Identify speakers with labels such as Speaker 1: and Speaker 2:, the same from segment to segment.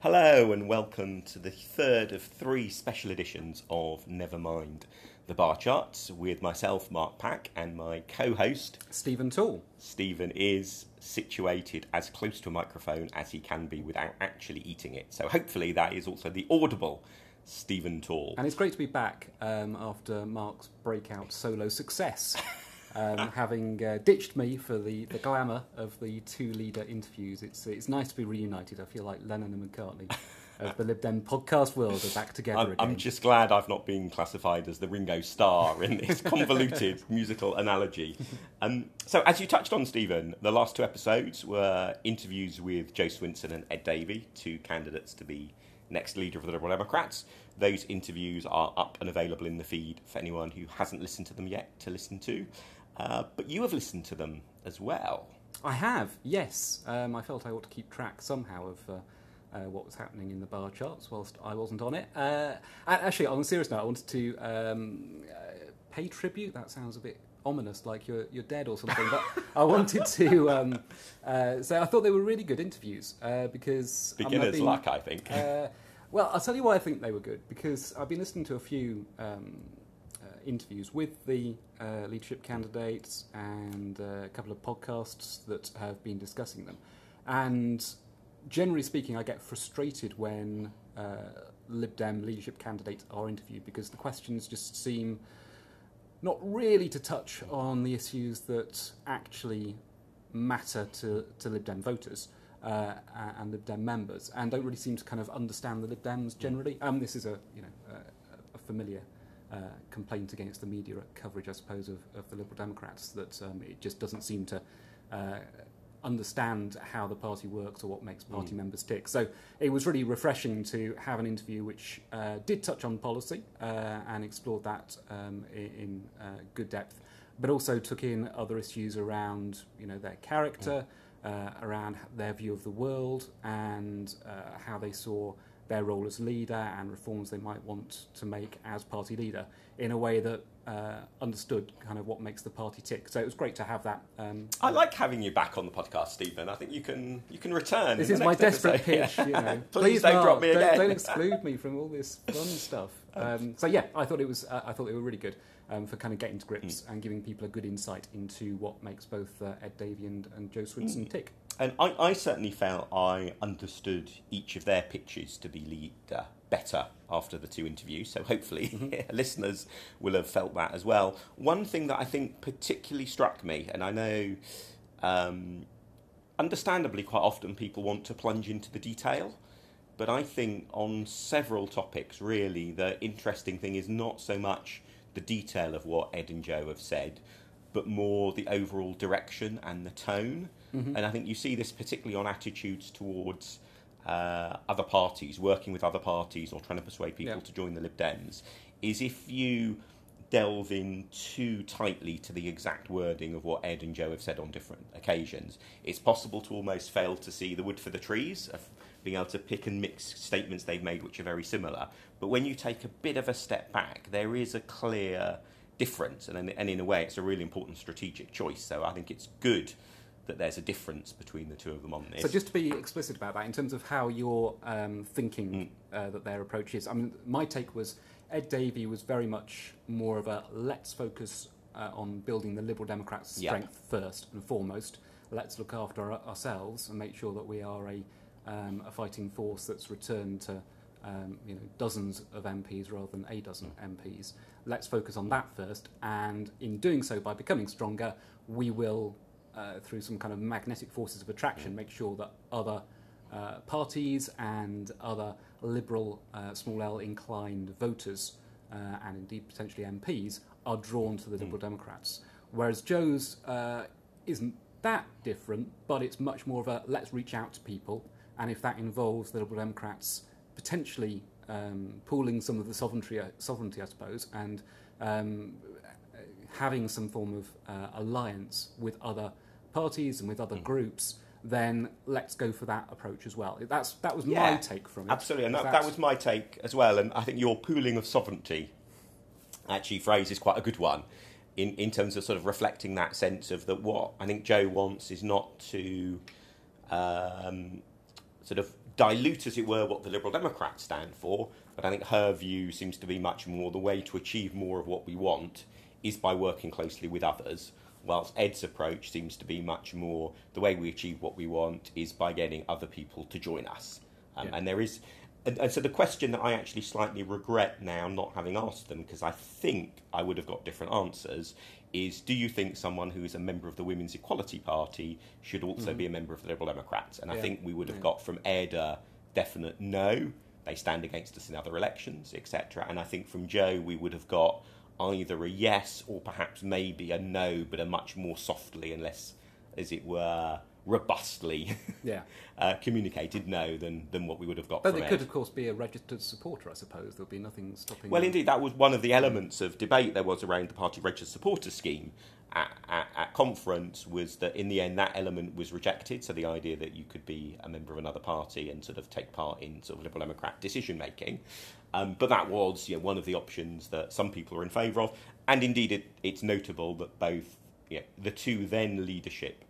Speaker 1: Hello and welcome to the third of three special editions of Nevermind the Bar Charts with myself, Mark Pack, and my co host,
Speaker 2: Stephen Tall.
Speaker 1: Stephen is situated as close to a microphone as he can be without actually eating it. So hopefully that is also the audible Stephen Tall.
Speaker 2: And it's great to be back um, after Mark's breakout solo success. Um, having uh, ditched me for the, the glamour of the two leader interviews, it's it's nice to be reunited. I feel like Lennon and McCartney of the Lib Dem podcast world are back together
Speaker 1: I'm,
Speaker 2: again.
Speaker 1: I'm just glad I've not been classified as the Ringo Starr in this convoluted musical analogy. Um, so, as you touched on, Stephen, the last two episodes were interviews with Jo Swinson and Ed Davey, two candidates to be next leader of the Liberal Democrats. Those interviews are up and available in the feed for anyone who hasn't listened to them yet to listen to. Uh, but you have listened to them as well.
Speaker 2: I have, yes. Um, I felt I ought to keep track somehow of uh, uh, what was happening in the bar charts whilst I wasn't on it. Uh, actually, on a serious note, I wanted to um, uh, pay tribute. That sounds a bit ominous, like you're, you're dead or something. but I wanted to um, uh, say I thought they were really good interviews uh, because. Mean,
Speaker 1: Beginner's
Speaker 2: been-
Speaker 1: luck, I think.
Speaker 2: uh, well, I'll tell you why I think they were good because I've been listening to a few um, uh, interviews with the uh, leadership candidates and uh, a couple of podcasts that have been discussing them. And generally speaking, I get frustrated when uh, Lib Dem leadership candidates are interviewed because the questions just seem not really to touch on the issues that actually matter to, to Lib Dem voters uh, and Lib Dem members, and don't really seem to kind of understand the Lib Dems generally. Um, this is a you know a, a familiar uh, complaint against the media coverage, I suppose, of, of the Liberal Democrats that um, it just doesn't seem to. Uh, understand how the party works or what makes party members tick. So it was really refreshing to have an interview which uh, did touch on policy uh, and explored that um, i- in uh, good depth, but also took in other issues around you know their character, uh, around their view of the world, and uh, how they saw their role as leader and reforms they might want to make as party leader in a way that uh, understood kind of what makes the party tick. So it was great to have that. Um,
Speaker 1: I like having you back on the podcast, Stephen. I think you can you can return.
Speaker 2: This is my desperate
Speaker 1: episode.
Speaker 2: pitch, you know.
Speaker 1: Please don't
Speaker 2: Mark,
Speaker 1: drop me
Speaker 2: don't,
Speaker 1: again.
Speaker 2: don't exclude me from all this fun stuff. Um, so yeah, I thought it was. Uh, I thought they were really good um, for kind of getting to grips
Speaker 1: Hmm.
Speaker 2: and giving people a good insight into what makes both uh, Ed Davey and, and Jo Swinson
Speaker 1: Hmm.
Speaker 2: tick.
Speaker 1: And I, I certainly felt I understood each of their pitches to be leader better after the two interviews. So hopefully listeners will have felt that as well. One thing that I think particularly struck me, and I know um, understandably quite often people want to plunge into the detail. But I think on several topics, really, the interesting thing is not so much the detail of what Ed and Jo have said, but more the overall direction and the tone. And I think you see this particularly on attitudes towards uh, other parties, working with other parties, or trying to persuade people
Speaker 2: Yeah.
Speaker 1: to join the Lib Dems. Is if you delve in too tightly to the exact wording of what Ed and Jo have said on different occasions, it's possible to almost fail to see the wood for the trees of being able to pick and mix statements they've made which are very similar. But when you take a bit of a step back, there is a clear difference, and in, and in a way, it's a really important strategic choice. So I think it's good that there's a difference between the two of them on this.
Speaker 2: So just to be explicit about that, in terms of how you're um, thinking
Speaker 1: Hmm.
Speaker 2: uh, that their approach is, I mean, my take was Ed Davey was very much more of a let's focus uh, on building the Liberal Democrats' strength first and foremost. Let's look after our, ourselves and make sure that we are a, um, a fighting force that's returned to um, you know dozens of MPs rather than a dozen MPs. Let's focus on that first, and in doing so, by becoming stronger, we will uh, through some kind of magnetic forces of attraction, make sure that other uh, parties and other liberal, uh, small L inclined voters, uh, and indeed potentially MPs, are drawn to the Liberal Democrats. Whereas Jo's uh, isn't that different, but it's much more of a let's reach out to people, and if that involves the Liberal Democrats potentially um, pooling some of the sovereignty, sovereignty I suppose, and um, having some form of uh, alliance with other parties and with other groups, then let's go for that approach as well. That's that was my take from it.
Speaker 1: Absolutely, and that, that was my take as well. And I think your pooling of sovereignty actually phrase is quite a good one in, in terms of sort of reflecting that sense of that what I think Jo wants is not to um, sort of dilute, as it were, what the Liberal Democrats stand for. But I think her view seems to be much more the way to achieve more of what we want is by working closely with others. Whilst Ed's approach seems to be much more the way we achieve what we want is by getting other people to join us. Um,
Speaker 2: Yeah.
Speaker 1: And there is, and, and so the question that I actually slightly regret now not having asked them, because I think I would have got different answers, is do you think someone who is a member of the Women's Equality Party should also be a member of the Liberal Democrats? And I think we would have
Speaker 2: Yeah.
Speaker 1: got from Ed a definite no. They stand against us in other elections, etc. And I think from Jo we would have got either a yes or perhaps maybe a no, but a much more softly and less, as it were, robustly
Speaker 2: Yeah.
Speaker 1: uh, communicated no than, than what we would have got
Speaker 2: But
Speaker 1: from
Speaker 2: it could, of course, be a registered supporter, I suppose. There'll be nothing stopping
Speaker 1: Well,
Speaker 2: them.
Speaker 1: indeed, that was one of the elements of debate there was around the party registered supporter scheme at, at, at conference was that in the end that element was rejected. So the idea that you could be a member of another party and sort of take part in sort of Liberal Democrat decision making. Um, but that was you know, one of the options that some people are in favour of. And indeed, it, it's notable that both you know, the two then leadership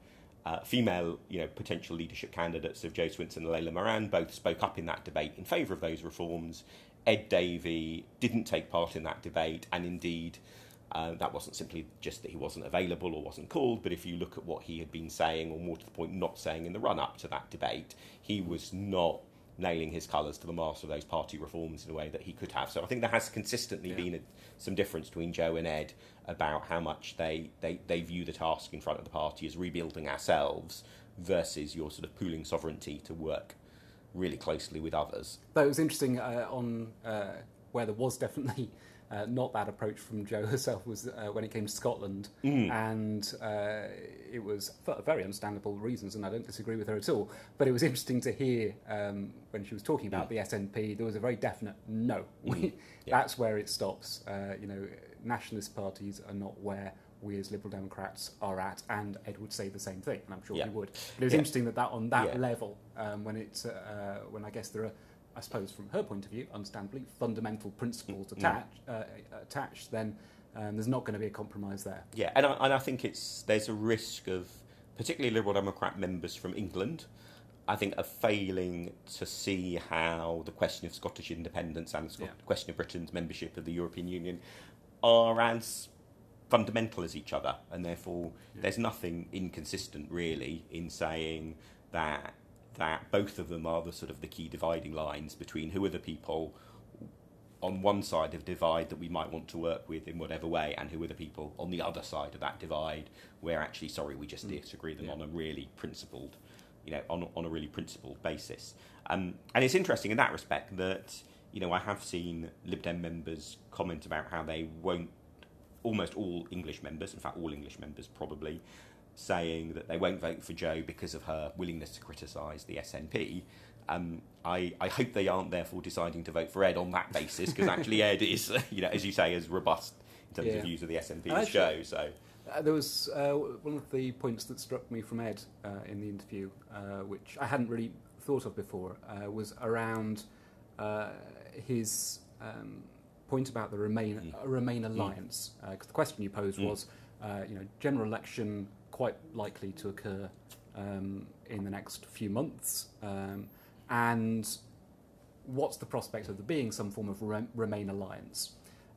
Speaker 1: uh, female, you know, potential leadership candidates of Jo Swinson and Layla Moran both spoke up in that debate in favour of those reforms. Ed Davey didn't take part in that debate, and indeed, uh, that wasn't simply just that he wasn't available or wasn't called, but if you look at what he had been saying, or more to the point, not saying in the run up to that debate, he was not nailing his colours to the mast of those party reforms in a way that he could have. So I think there has consistently
Speaker 2: Yeah.
Speaker 1: been a, some difference between Jo and Ed about how much they, they, they view the task in front of the party as rebuilding ourselves versus your sort of pooling sovereignty to work really closely with others.
Speaker 2: Though it was interesting uh, on uh, where there was definitely uh, not that approach from Jo herself was uh, when it came to Scotland, and uh, it was for very understandable reasons, and I don't disagree with her at all. But it was interesting to hear um, when she was talking about the SNP, there was a very definite no. We,
Speaker 1: Yeah.
Speaker 2: That's where it stops. Uh, you know, nationalist parties are not where. We as Liberal Democrats are at, and Ed would say the same thing, and I'm sure
Speaker 1: Yeah.
Speaker 2: he would. But it was
Speaker 1: Yeah.
Speaker 2: interesting that, that on that level, um, when it's uh, when I guess there are I suppose, from her point of view, understandably, fundamental principles
Speaker 1: Mm.
Speaker 2: attached, uh, attached then um, there's not going to be a compromise there.
Speaker 1: Yeah, and I, and I think it's there's a risk of particularly Liberal Democrat members from England. I think are failing to see how the question of Scottish independence and the Scot-
Speaker 2: Yeah.
Speaker 1: question of Britain's membership of the European Union are as fundamental as each other, and therefore there's nothing inconsistent really in saying that that both of them are the sort of the key dividing lines between who are the people on one side of the divide that we might want to work with in whatever way, and who are the people on the other side of that divide where actually, sorry, we just disagree them
Speaker 2: Yeah.
Speaker 1: on a really principled, you know, on, on a really principled basis. Um, and it's interesting in that respect that, you know, I have seen Lib Dem members comment about how they won't, almost all English members, in fact, all English members probably, saying that they won't vote for Jo because of her willingness to criticise the SNP. Um, I, I hope they aren't therefore deciding to vote for Ed on that basis because actually Ed is, you know, as you say, as robust in terms
Speaker 2: Yeah.
Speaker 1: of views of the SNP as Jo. So
Speaker 2: Uh, there was uh, one of the points that struck me from Ed uh, in the interview, uh, which I hadn't really thought of before, uh, was around uh, his um, point about the Remain
Speaker 1: Mm.
Speaker 2: Remain alliance. Because the question you posed
Speaker 1: Mm.
Speaker 2: was, uh, you know, general election quite likely to occur um, in the next few months, um, and what's the prospect of there being some form of re- Remain alliance?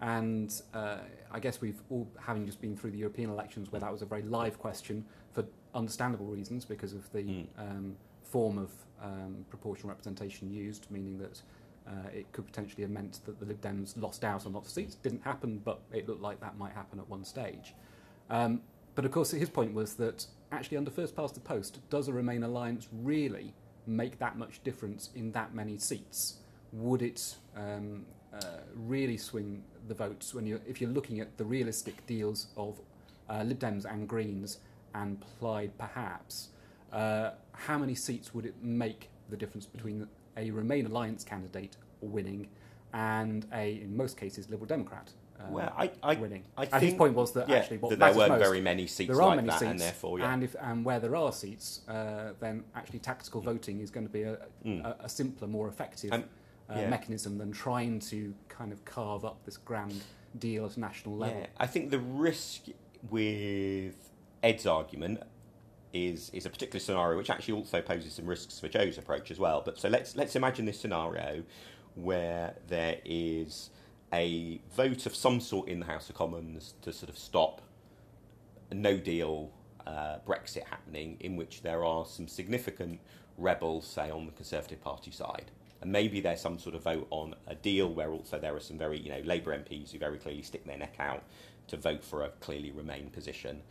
Speaker 2: And uh, I guess we've all, having just been through the European elections, where that was a very live question for understandable reasons because of the
Speaker 1: Mm.
Speaker 2: um, form of um, proportional representation used, meaning that uh, it could potentially have meant that the Lib Dems lost out on lots of seats. Didn't happen, but it looked like that might happen at one stage. Um, but of course, his point was that actually, under first past the post, does a Remain alliance really make that much difference in that many seats? Would it um, uh, really swing the votes when you if you're looking at the realistic deals of uh, Lib Dems and Greens and Plaid, perhaps? Uh, how many seats would it make the difference between a Remain alliance candidate winning and a, in most cases, Liberal Democrat? Uh,
Speaker 1: well, I, I,
Speaker 2: winning.
Speaker 1: I
Speaker 2: and his point was that
Speaker 1: yeah,
Speaker 2: actually what
Speaker 1: that there weren't
Speaker 2: most,
Speaker 1: very many seats
Speaker 2: there are
Speaker 1: like
Speaker 2: many
Speaker 1: that,
Speaker 2: seats,
Speaker 1: and therefore, yeah.
Speaker 2: and if and where there are seats, uh, then actually tactical voting is going to be a,
Speaker 1: Mm.
Speaker 2: a, a simpler, more effective
Speaker 1: Um,
Speaker 2: uh,
Speaker 1: yeah.
Speaker 2: mechanism than trying to kind of carve up this grand deal at a national level.
Speaker 1: I think the risk with Ed's argument, is is a particular scenario which actually also poses some risks for Jo's approach as well. But so let's let's imagine this scenario where there is a vote of some sort in the House of Commons to sort of stop a no deal uh, Brexit happening, in which there are some significant rebels, say on the Conservative Party side. And maybe there's some sort of vote on a deal where also there are some very, you know, Labour MPs who very clearly stick their neck out to vote for a clearly Remain position.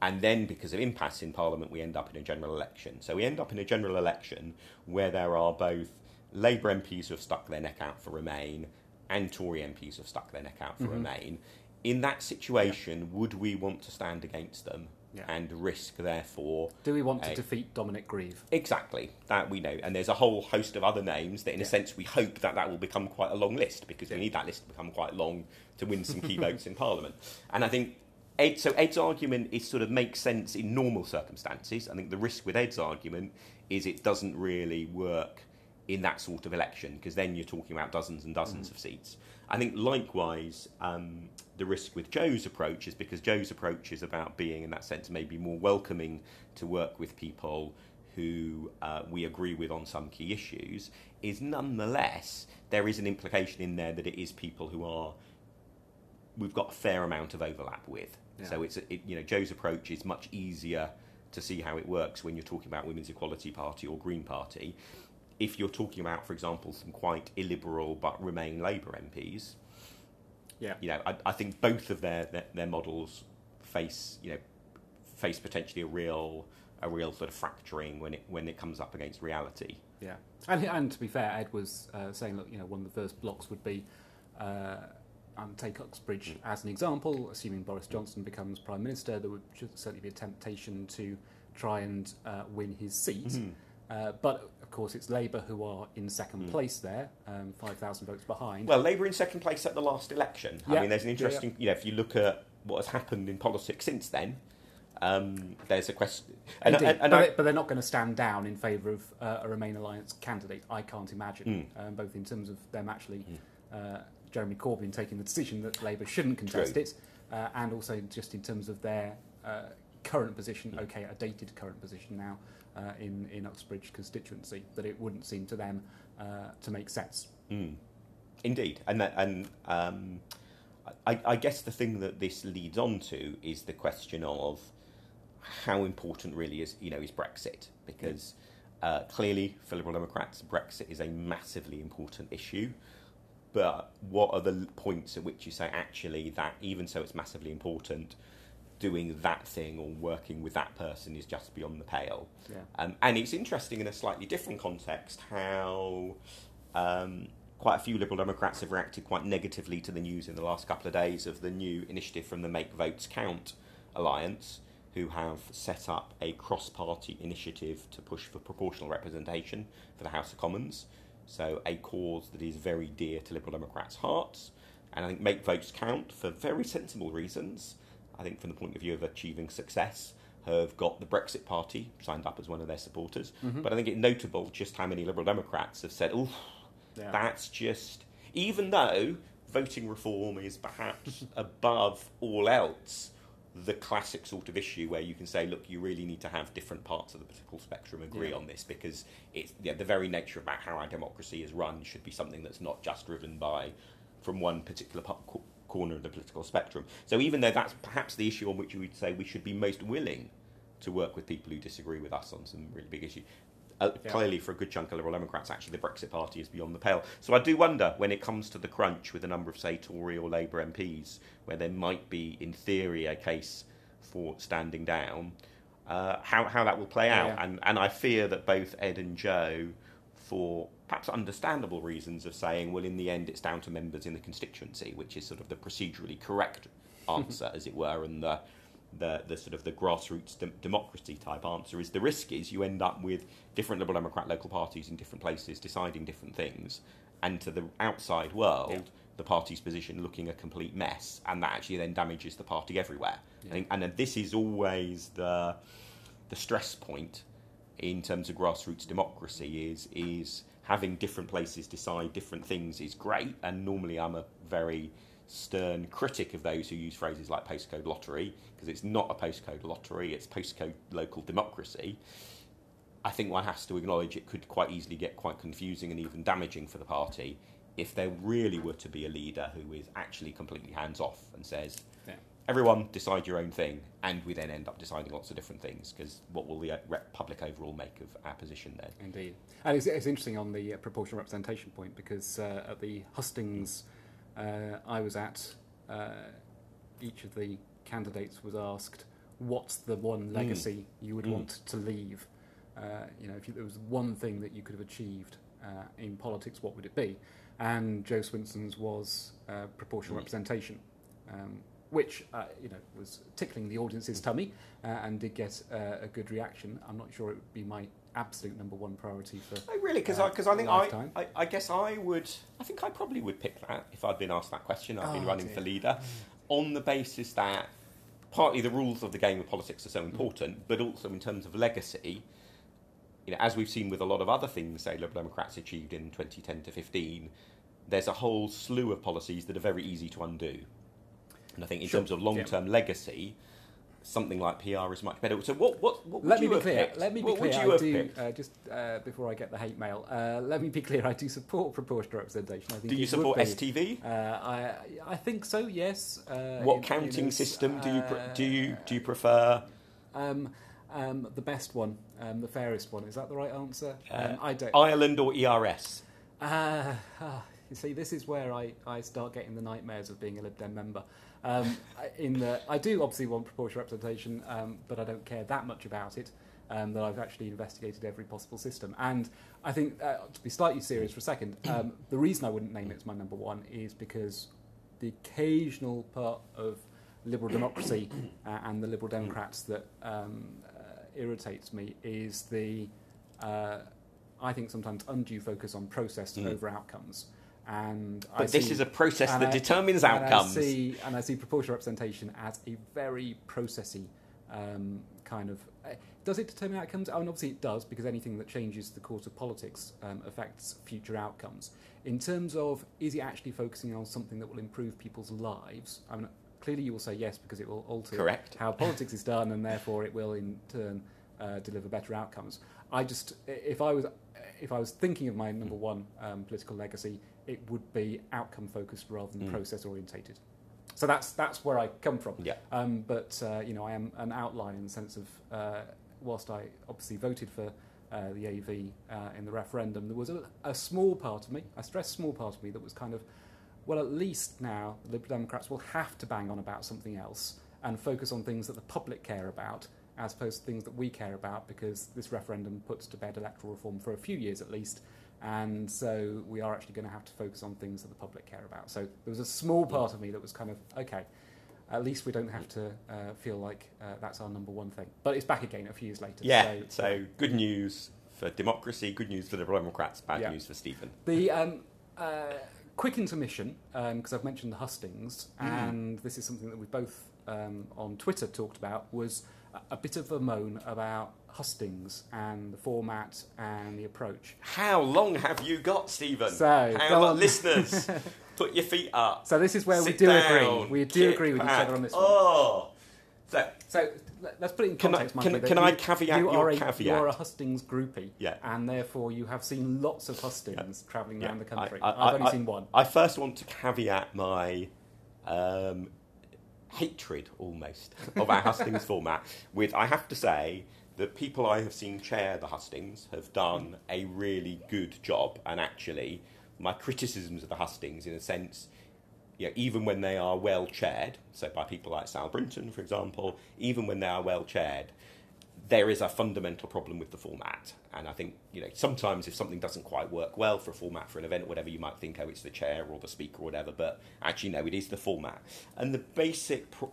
Speaker 1: And then, because of impasse in Parliament, we end up in a general election. So we end up in a general election where there are both Labour MPs who have stuck their neck out for Remain and Tory MPs have stuck their neck out for
Speaker 2: Mhm.
Speaker 1: Remain. In that situation, would we want to stand against them
Speaker 2: Yeah.
Speaker 1: and risk, therefore,
Speaker 2: Do we want to defeat Dominic Grieve?
Speaker 1: Exactly, that we know. And there's a whole host of other names that, in a sense, we hope that that will become quite a long list because we need that list to become quite long to win some key votes in Parliament. And I think Ed, so Ed's argument is sort of makes sense in normal circumstances. I think the risk with Ed's argument is it doesn't really work in that sort of election because then you're talking about dozens and dozens of seats. I think likewise, um, the risk with Jo's approach is because Jo's approach is about being, in that sense, maybe more welcoming to work with people who uh, we agree with on some key issues. Is nonetheless there is an implication in there that it is people who are we've got a fair amount of overlap with.
Speaker 2: Yeah.
Speaker 1: So it's it, you know Jo's approach is much easier to see how it works when you're talking about Women's Equality Party or Green Party. If you're talking about, for example, some quite illiberal but Remain Labour MPs,
Speaker 2: Yeah.
Speaker 1: you know, I, I think both of their, their their models face you know face potentially a real a real sort of fracturing when it when it comes up against reality.
Speaker 2: Yeah, and and to be fair, Ed was uh, saying, look, you know, one of the first blocks would be uh, um, take Uxbridge as an example. Assuming Boris Johnson becomes prime minister, there would certainly be a temptation to try and uh, win his seat.
Speaker 1: Mm-hmm.
Speaker 2: Uh, but of course, it's Labour who are in second place there, um, five thousand votes behind.
Speaker 1: Well, Labour in second place at the last election. I mean, there's an
Speaker 2: Yeah,
Speaker 1: interesting, you know, if you look at what has happened in politics since then, um, there's a question. And,
Speaker 2: Indeed,
Speaker 1: and- and
Speaker 2: but,
Speaker 1: I-
Speaker 2: but they're not going to stand down in favour of uh, a Remain alliance candidate. I can't imagine,
Speaker 1: Hmm.
Speaker 2: um, both in terms of them actually, uh, Jeremy Corbyn taking the decision that Labour shouldn't contest
Speaker 1: True.
Speaker 2: it, uh, and also just in terms of their uh, current position.
Speaker 1: Hmm.
Speaker 2: Okay, a dated current position now uh, in in Uxbridge constituency that it wouldn't seem to them uh, to make sense.
Speaker 1: Mm. Indeed, and that, and um, I, I guess the thing that this leads on to is the question of how important really is you know is Brexit because uh, clearly for Liberal Democrats Brexit is a massively important issue. But what are the points at which you say actually that even so it's massively important, doing that thing or working with that person is just beyond the pale?
Speaker 2: Yeah.
Speaker 1: Um, and it's interesting in a slightly different context how um, quite a few Liberal Democrats have reacted quite negatively to the news in the last couple of days of the new initiative from the Make Votes Count Alliance, who have set up a cross party initiative to push for proportional representation for the House of Commons. So, a cause that is very dear to Liberal Democrats' hearts. And I think Make Votes Count for very sensible reasons. I think, from the point of view of achieving success, have got the Brexit Party signed up as one of their supporters. Mm-hmm. But I think it's notable just how many Liberal Democrats have said, "Oh,
Speaker 2: Yeah.
Speaker 1: that's just." Even though voting reform is perhaps above all else, the classic sort of issue where you can say, "Look, you really need to have different parts of the political spectrum agree
Speaker 2: Yeah.
Speaker 1: on this because it's yeah, the very nature about how our democracy is run should be something that's not just driven by from one particular corner of the political spectrum. So even though that's perhaps the issue on which you would say we should be most willing to work with people who disagree with us on some really big issue. Uh,
Speaker 2: Yeah.
Speaker 1: Clearly, for a good chunk of Liberal Democrats, actually, the Brexit Party is beyond the pale. So I do wonder when it comes to the crunch with a number of, say, Tory or Labour MPs, where there might be, in theory, a case for standing down, uh, how, how that will play
Speaker 2: Yeah,
Speaker 1: out.
Speaker 2: yeah.
Speaker 1: And, and I fear that both Ed and Jo, for perhaps understandable reasons of saying, well, in the end, it's down to members in the constituency, which is sort of the procedurally correct answer, as it were, and the the, the sort of the grassroots dem- democracy type answer is the risk is you end up with different Liberal Democrat local parties in different places deciding different things, and to the outside world,
Speaker 2: Yeah.
Speaker 1: the party's position looking a complete mess, and that actually then damages the party everywhere.
Speaker 2: Yeah.
Speaker 1: I think, and this is always the the stress point in terms of grassroots democracy is is having different places decide different things is great, and normally I'm a very stern critic of those who use phrases like postcode lottery, because it's not a postcode lottery, it's postcode local democracy. I think one has to acknowledge it could quite easily get quite confusing and even damaging for the party if there really were to be a leader who is actually completely hands off and says. Everyone decide your own thing, and we then end up deciding lots of different things, because what will the uh, public overall make of our position then?
Speaker 2: Indeed. And it's, it's interesting on the uh, proportional representation point because uh, at the hustings uh, I was at, uh, each of the candidates was asked, "What's the one legacy you would
Speaker 1: Mm.
Speaker 2: want to leave?" Uh, you know, if you, there was one thing that you could have achieved uh, in politics, what would it be? And Jo Swinson's was uh, proportional
Speaker 1: Mm.
Speaker 2: representation, um, which uh, you know was tickling the audience's tummy uh, and did get uh, a good reaction. I'm not sure it would be my absolute number one priority for
Speaker 1: Oh, really? Because
Speaker 2: Uh,
Speaker 1: I, 'cause I think I. I, I guess I would, I think I probably would pick that if I'd been asked that question. I've been
Speaker 2: Oh,
Speaker 1: running
Speaker 2: dear.
Speaker 1: for leader on the basis that partly the rules of the game of politics are so important, but also in terms of legacy. You know, as we've seen with a lot of other things, say Liberal Democrats achieved in 2010 to 15, there's a whole slew of policies that are very easy to undo. And I think in
Speaker 2: Sure,
Speaker 1: terms of long-term legacy, something like PR is much better. So what, what, what would
Speaker 2: let me be clear.
Speaker 1: picked?
Speaker 2: Let me be
Speaker 1: what
Speaker 2: clear.
Speaker 1: would you
Speaker 2: I
Speaker 1: have
Speaker 2: do uh, just uh, before I get the hate mail. Uh, let me be clear. I do support proportional representation. I think
Speaker 1: Do you support. STV?
Speaker 2: Uh, I I think so. Yes. Uh,
Speaker 1: What
Speaker 2: in-
Speaker 1: counting
Speaker 2: in
Speaker 1: system do you
Speaker 2: uh,
Speaker 1: do you do you prefer?
Speaker 2: Um, um, the best one, um, the fairest one. Is that the right answer? Um, I don't.
Speaker 1: Ireland or ERS?
Speaker 2: Uh, ah, you see, this is where I, I start getting the nightmares of being a Lib Dem member. Um, I- in the, I do obviously want proportional representation, um, but I don't care that much about it. Um, that I've actually investigated every possible system, and I think uh, to be slightly serious for a second, um, the reason I wouldn't name it as my number one is because the occasional part of liberal democracy uh, and the liberal Democrats that um, uh, irritates me is the uh, I think sometimes undue focus on process
Speaker 1: Mm.
Speaker 2: over outcomes. And I
Speaker 1: But this
Speaker 2: see-
Speaker 1: is a process that
Speaker 2: I-
Speaker 1: determines
Speaker 2: and
Speaker 1: outcomes.
Speaker 2: I see, and I see proportional representation as a very processy um, kind of. Uh, does it determine outcomes? I mean, obviously it does, because anything that changes the course of politics um, affects future outcomes. In terms of, is it actually focusing on something that will improve people's lives? I mean, clearly you will say yes, because it will alter
Speaker 1: Correct.
Speaker 2: how politics is done, and therefore it will in turn uh, deliver better outcomes. I just, if I was, if I was thinking of my number one um, political legacy, it would be outcome focused rather than
Speaker 1: Mm.
Speaker 2: process orientated. So that's that's where I come from.
Speaker 1: Yeah.
Speaker 2: Um, but uh, you know, I am an outlier in the sense of, uh, whilst I obviously voted for uh, the AV uh, in the referendum, there was a, a small part of me, I stress small part of me, that was kind of, well, at least now the Liberal Democrats will have to bang on about something else and focus on things that the public care about, as opposed to things that we care about, because this referendum puts to bed electoral reform for a few years at least. And so we are actually going to have to focus on things that the public care about. So there was a small part of me that was kind of, okay, at least we don't have to uh, feel like uh, that's our number one thing. But it's back again a few years later.
Speaker 1: Yeah.
Speaker 2: So,
Speaker 1: So good news for democracy, good news for the Liberal Democrats, bad
Speaker 2: Yeah.
Speaker 1: news for Stephen.
Speaker 2: The um, uh, quick intermission, because I've mentioned the hustings,
Speaker 1: Mm.
Speaker 2: and this is something that we both um, on Twitter talked about, was a, bit of a moan about hustings and the format and the approach.
Speaker 1: How long have you got, Stephen?
Speaker 2: So,
Speaker 1: How long, listeners? Put your feet up.
Speaker 2: So this is where we do
Speaker 1: down,
Speaker 2: agree. We do agree with each other on this one.
Speaker 1: Oh, so
Speaker 2: So let- let's put it in
Speaker 1: Can I-
Speaker 2: context,
Speaker 1: can-
Speaker 2: Michael, that
Speaker 1: can I caveat
Speaker 2: you
Speaker 1: your
Speaker 2: a,
Speaker 1: caveat?
Speaker 2: You are a hustings groupie,
Speaker 1: Yeah.
Speaker 2: and therefore you have seen lots of hustings travelling
Speaker 1: Yeah,
Speaker 2: around the country.
Speaker 1: I-
Speaker 2: I,
Speaker 1: I-
Speaker 2: have only
Speaker 1: I-
Speaker 2: seen one.
Speaker 1: I first want to caveat my um, hatred almost of our hustings format with I have to say that people I have seen chair the hustings have done a really good job. And actually my criticisms of the hustings in a sense you know, even when they are well chaired, so by people like Sal Brinton, for example, even when they are well chaired, there is a fundamental problem with the format. And I think, you know, sometimes if something doesn't quite work well for a format for an event or whatever, you might think, oh, it's the chair or the speaker or whatever. But actually, no, it is the format. And the basic pro-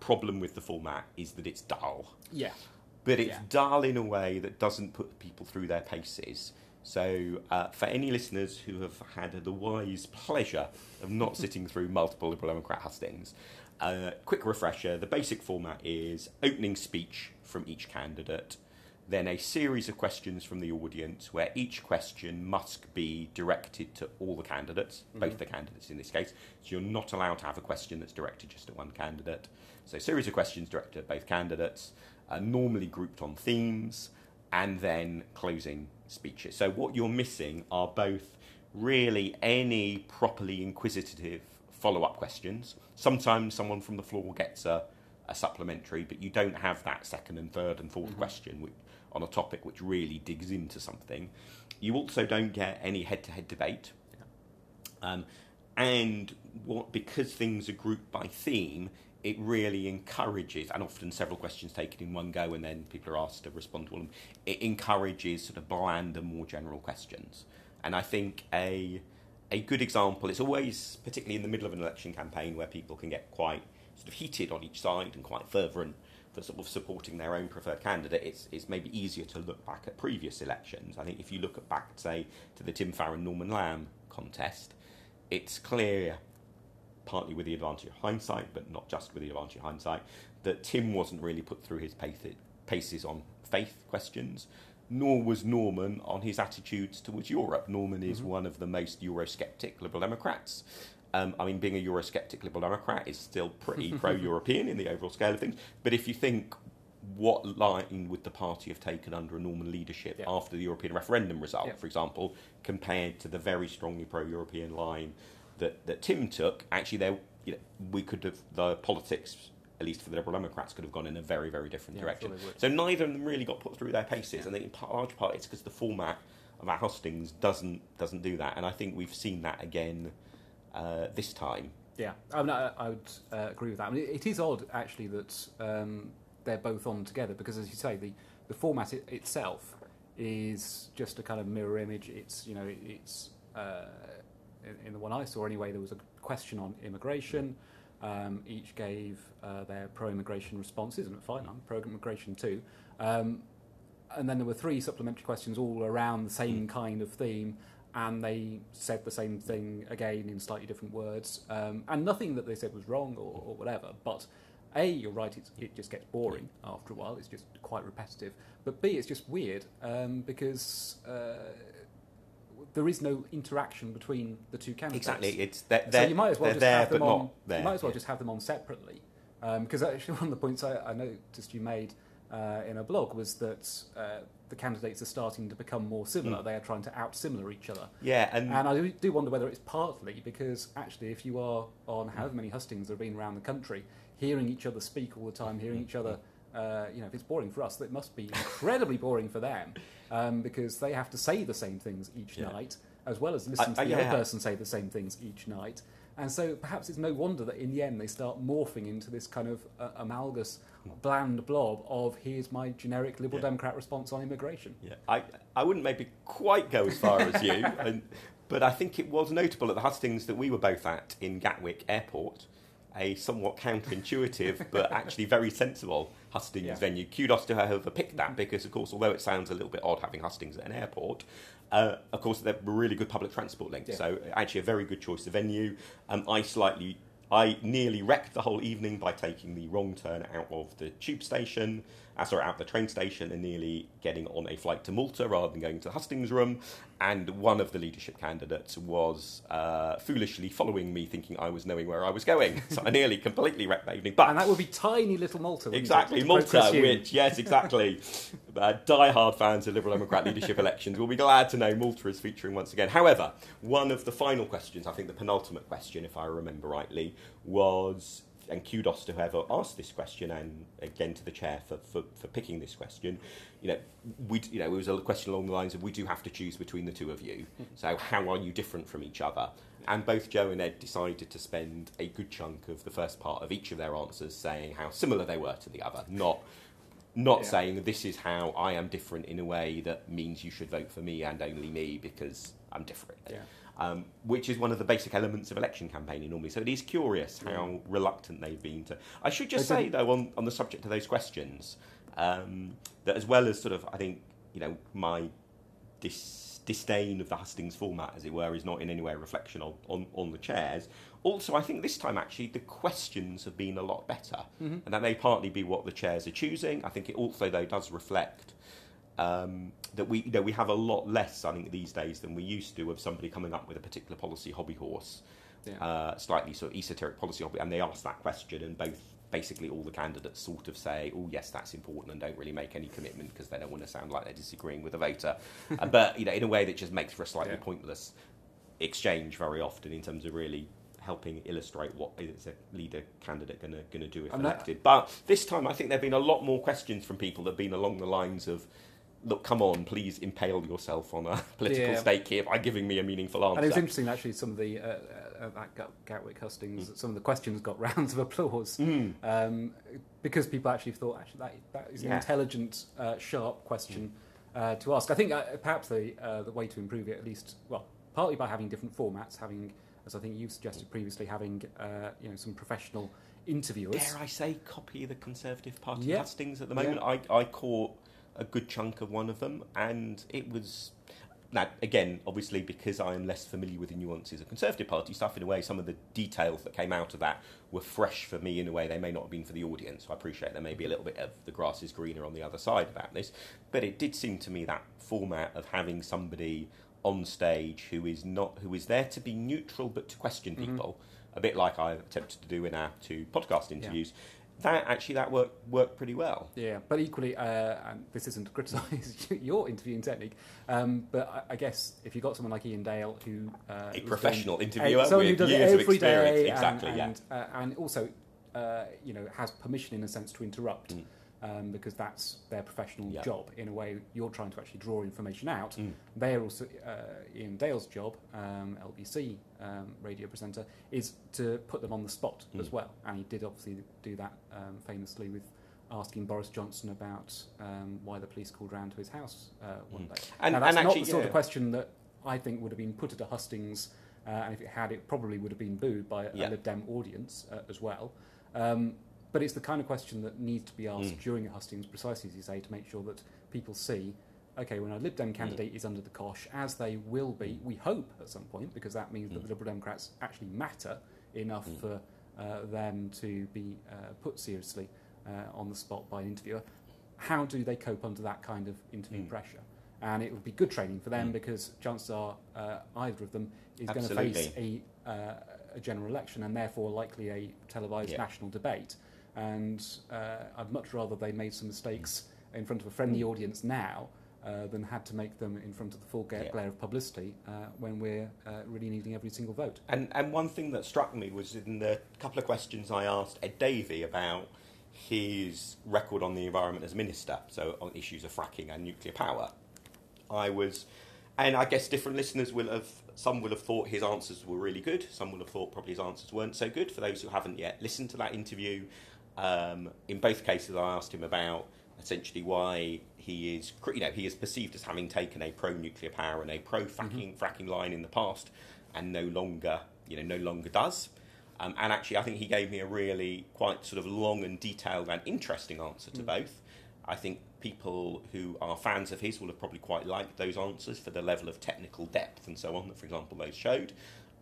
Speaker 1: problem with the format is that it's dull.
Speaker 2: Yeah.
Speaker 1: But it's
Speaker 2: Yeah.
Speaker 1: dull in a way that doesn't put people through their paces. So, uh, for any listeners who have had the wise pleasure of not sitting through multiple Liberal Democrat hustings, uh, quick refresher the basic format is opening speech from each candidate, then a series of questions from the audience where each question must be directed to all the candidates, mm-hmm. both the candidates in this case. So you're not allowed to have a question that's directed just at one candidate. So, a series of questions directed at both candidates, uh, normally grouped on themes, and then closing speeches. So, what you're missing are both really any properly inquisitive follow up questions. Sometimes someone from the floor gets a, a supplementary, but you don't have that second and third and 4th mm-hmm. question which, on a topic which really digs into something. You also don't get any head to head debate. Yeah. Um, and what, because things are grouped by theme, it really encourages, and often several questions taken in one go, and then people are asked to respond to all of them. It encourages sort of bland and more general questions. And I think a a good example. Is always, particularly in the middle of an election campaign, where people can get quite sort of heated on each side and quite fervent for sort of supporting their own preferred candidate, it's, it's maybe easier to look back at previous elections. I think if you look at back, say, to the Tim Farron Norman Lamb contest, it's clear, partly with the advantage of hindsight, but not just with the advantage of hindsight, that Tim wasn't really put through his paces on faith questions, nor was Norman on his attitudes towards Europe. Norman is mm-hmm. one of the most Eurosceptic Liberal Democrats. Um, I mean, being a Eurosceptic Liberal Democrat is still pretty pro European in the overall scale of things. But if you think what line would the party have taken under a Norman leadership yeah. after the European referendum result, yeah. for example, compared to the very strongly pro European line that, that Tim took, actually, there you know, we could have, the politics at least for the Liberal Democrats, could have gone in a very, very different yeah, direction. So neither of them really got put through their paces, yeah. and in large part it's because the format of our hustings doesn't doesn't do that, and I think we've seen that again uh, this time.
Speaker 2: Yeah, I, mean, I, I would uh, agree with that. I mean, it, it is odd actually that um, they're both on together because, as you say, the the format it, itself is just a kind of mirror image. It's you know it's uh, in, in, the one I saw anyway. There was a question on immigration. Um, each gave uh, their pro-immigration responses, and fine, I'm pro-immigration too. Um, and then there were three supplementary questions all around the same kind of theme, and they said the same thing again in slightly different words. Um, and nothing that they said was wrong or, or whatever, but a, you're right, it just gets boring after a while. It's just quite repetitive. But B, it's just weird um, because uh, there is no interaction between the two candidates.
Speaker 1: Exactly, it's they're, so you might as well just there, have them on.
Speaker 2: You might as well yeah. just have them on separately, because um, actually one of the points I, I noticed you made uh, in a blog was that uh, the candidates are starting to become more similar. Mm. They are trying to out similar each other.
Speaker 1: Yeah,
Speaker 2: and, and I do wonder whether it's partly because actually, if you are on however many hustings there have been around the country, hearing each other speak all the time, hearing each other uh, you know, if it's boring for us, it must be incredibly boring for them um, because they have to say the same things each yeah. night as well as listen to the yeah. other person say the same things each night. And so perhaps it's no wonder that in the end they start morphing into this kind of uh, amalgamous, bland blob of here's my generic Liberal yeah. Democrat response on immigration.
Speaker 1: Yeah, I, I wouldn't maybe quite go as far as you, and, but I think it was notable at the hustings that we were both at in Gatwick Airport a somewhat counterintuitive but actually very sensible hustings yeah. venue. Kudos to her whoever picked that because, of course, although it sounds a little bit odd having hustings at an airport, uh, of course, they're really good public transport links. Yeah. So, actually, a very good choice of venue. Um, I slightly, I nearly wrecked the whole evening by taking the wrong turn out of the tube station uh, sorry, out the train station and nearly getting on a flight to Malta rather than going to the hustings room. And one of the leadership candidates was uh, foolishly following me, thinking I was knowing where I was going. So I nearly completely wrecked that evening. But
Speaker 2: and that would be tiny little Malta.
Speaker 1: Exactly, Malta. Which yes, exactly. uh, die-hard fans of Liberal Democrat leadership elections will be glad to know Malta is featuring once again. However, one of the final questions, I think the penultimate question, if I remember rightly, was and kudos to whoever asked this question, and again to the chair for, for, for picking this question. You know, we you know it was a question along the lines of we do have to choose between the two of you. So how are you different from each other? And both Jo and Ed decided to spend a good chunk of the first part of each of their answers saying how similar they were to the other, not not yeah. saying this is how I am different in a way that means you should vote for me and only me because I'm different.
Speaker 2: Yeah
Speaker 1: um, which is one of the basic elements of election campaigning normally. So it is curious how reluctant they've been to. I should just say, though, on, on the subject of those questions, um, that as well as sort of, I think, you know, my dis- disdain of the hustings format, as it were, is not in any way a reflection on, on, on the chairs. Also, I think this time actually the questions have been a lot better, mm-hmm. and that may partly be what the chairs are choosing. I think it also, though, does reflect um, that we you know we have a lot less I think these days than we used to of somebody coming up with a particular policy hobby horse,
Speaker 2: Yeah.
Speaker 1: uh, slightly sort of esoteric policy hobby, and they ask that question, and both basically all the candidates sort of say, "Oh yes, that's important," and don't really make any commitment because they don't want to sound like they're disagreeing with the voter, uh, but you know in a way that just makes for a slightly
Speaker 2: Yeah.
Speaker 1: pointless exchange very often in terms of really helping illustrate what is a leader candidate going to do if
Speaker 2: And that-
Speaker 1: elected. But this time, I think there have been a lot more questions from people that have been along the lines of. Look, come on, please impale yourself on a political
Speaker 2: Yeah.
Speaker 1: stake here by giving me a meaningful answer.
Speaker 2: And it was interesting, actually, some of the uh, uh, at Gatwick hustings,
Speaker 1: Mm.
Speaker 2: some of the questions got rounds of applause um, because people actually thought actually that that is an
Speaker 1: Yeah.
Speaker 2: intelligent, uh, sharp question uh, to ask. I think uh, perhaps the uh, the way to improve it, at least, well, partly by having different formats, having, as I think you suggested previously, having uh, you know some professional interviewers.
Speaker 1: Dare I say, copy the Conservative Party
Speaker 2: Yeah.
Speaker 1: hustings at the moment? I, I caught a good chunk of one of them, and it was. Now, again, obviously, because I am less familiar with the nuances of Conservative Party stuff, in a way, some of the details that came out of that were fresh for me in a way they may not have been for the audience. So I appreciate there may be a little bit of the grass is greener on the other side about this. But it did seem to me that format of having somebody on stage who is not who is there to be neutral but to question
Speaker 2: Mhm.
Speaker 1: people, a bit like I attempted to do in our two podcast interviews. That actually that worked worked pretty well.
Speaker 2: Yeah, but equally, uh, and this isn't to criticise your interviewing technique, um, but I, I guess if you've got someone like Iain Dale who uh,
Speaker 1: A professional
Speaker 2: doing-
Speaker 1: interviewer
Speaker 2: someone who
Speaker 1: with
Speaker 2: does
Speaker 1: years
Speaker 2: it
Speaker 1: of
Speaker 2: every
Speaker 1: experience, exactly,
Speaker 2: and,
Speaker 1: yeah.
Speaker 2: and, uh, and also, uh, you know, has permission in a sense to interrupt.
Speaker 1: Mm.
Speaker 2: Um, because that's their professional
Speaker 1: Yeah.
Speaker 2: job. In a way, you're trying to actually draw information out.
Speaker 1: Mm.
Speaker 2: They're also uh, Iain Dale's job, um, LBC um, radio presenter, is to put them on the spot as
Speaker 1: Mm.
Speaker 2: well. And he did obviously do that um, famously with asking Boris Johnson about um, why the police called round to his house uh, one
Speaker 1: Mm.
Speaker 2: day.
Speaker 1: And-
Speaker 2: now, that's
Speaker 1: and
Speaker 2: not
Speaker 1: actually,
Speaker 2: the sort
Speaker 1: yeah.
Speaker 2: of question that I think would have been put at a hustings, uh, and if it had, it probably would have been booed by a
Speaker 1: Yeah.
Speaker 2: Lib Dem audience uh, as well. Um, but it's the kind of question that needs to be asked
Speaker 1: Mm.
Speaker 2: during a hustings, precisely as you say, to make sure that people see. Okay, when a Lib
Speaker 1: Mm.
Speaker 2: Dem candidate is under the cosh, as they will be, we hope at some point, because that means that
Speaker 1: Mm.
Speaker 2: the Liberal Democrats actually matter enough
Speaker 1: Mm.
Speaker 2: for uh, them to be uh, put seriously uh, on the spot by an interviewer. How do they cope under that kind of interview
Speaker 1: Mm.
Speaker 2: pressure? And it would be good training for them
Speaker 1: Mm.
Speaker 2: because chances are uh, either of them is going to face a, uh, a general election and therefore likely a televised
Speaker 1: Yeah.
Speaker 2: national debate. And uh, I'd much rather they made some mistakes in front of a friendly audience now uh, than had to make them in front of the full glare,
Speaker 1: Yeah.
Speaker 2: of publicity uh, when we're uh, really needing every single vote.
Speaker 1: And and one thing that struck me was in the couple of questions I asked Ed Davey about his record on the environment as minister, so on issues of fracking and nuclear power. I was, and I guess different listeners will have, some will have thought his answers were really good, some will have thought probably his answers weren't so good. For those who haven't yet listened to that interview, um, in both cases I asked him about essentially why he is, you know, he is perceived as having taken a pro-nuclear power and a pro-fracking fracking line in the past, and no longer, you know, no longer does. Um, and actually, I think he gave me a really quite sort of long and detailed and interesting answer to
Speaker 2: Mm.
Speaker 1: both. I think people who are fans of his will have probably quite liked those answers for the level of technical depth and so on that, for example, those showed.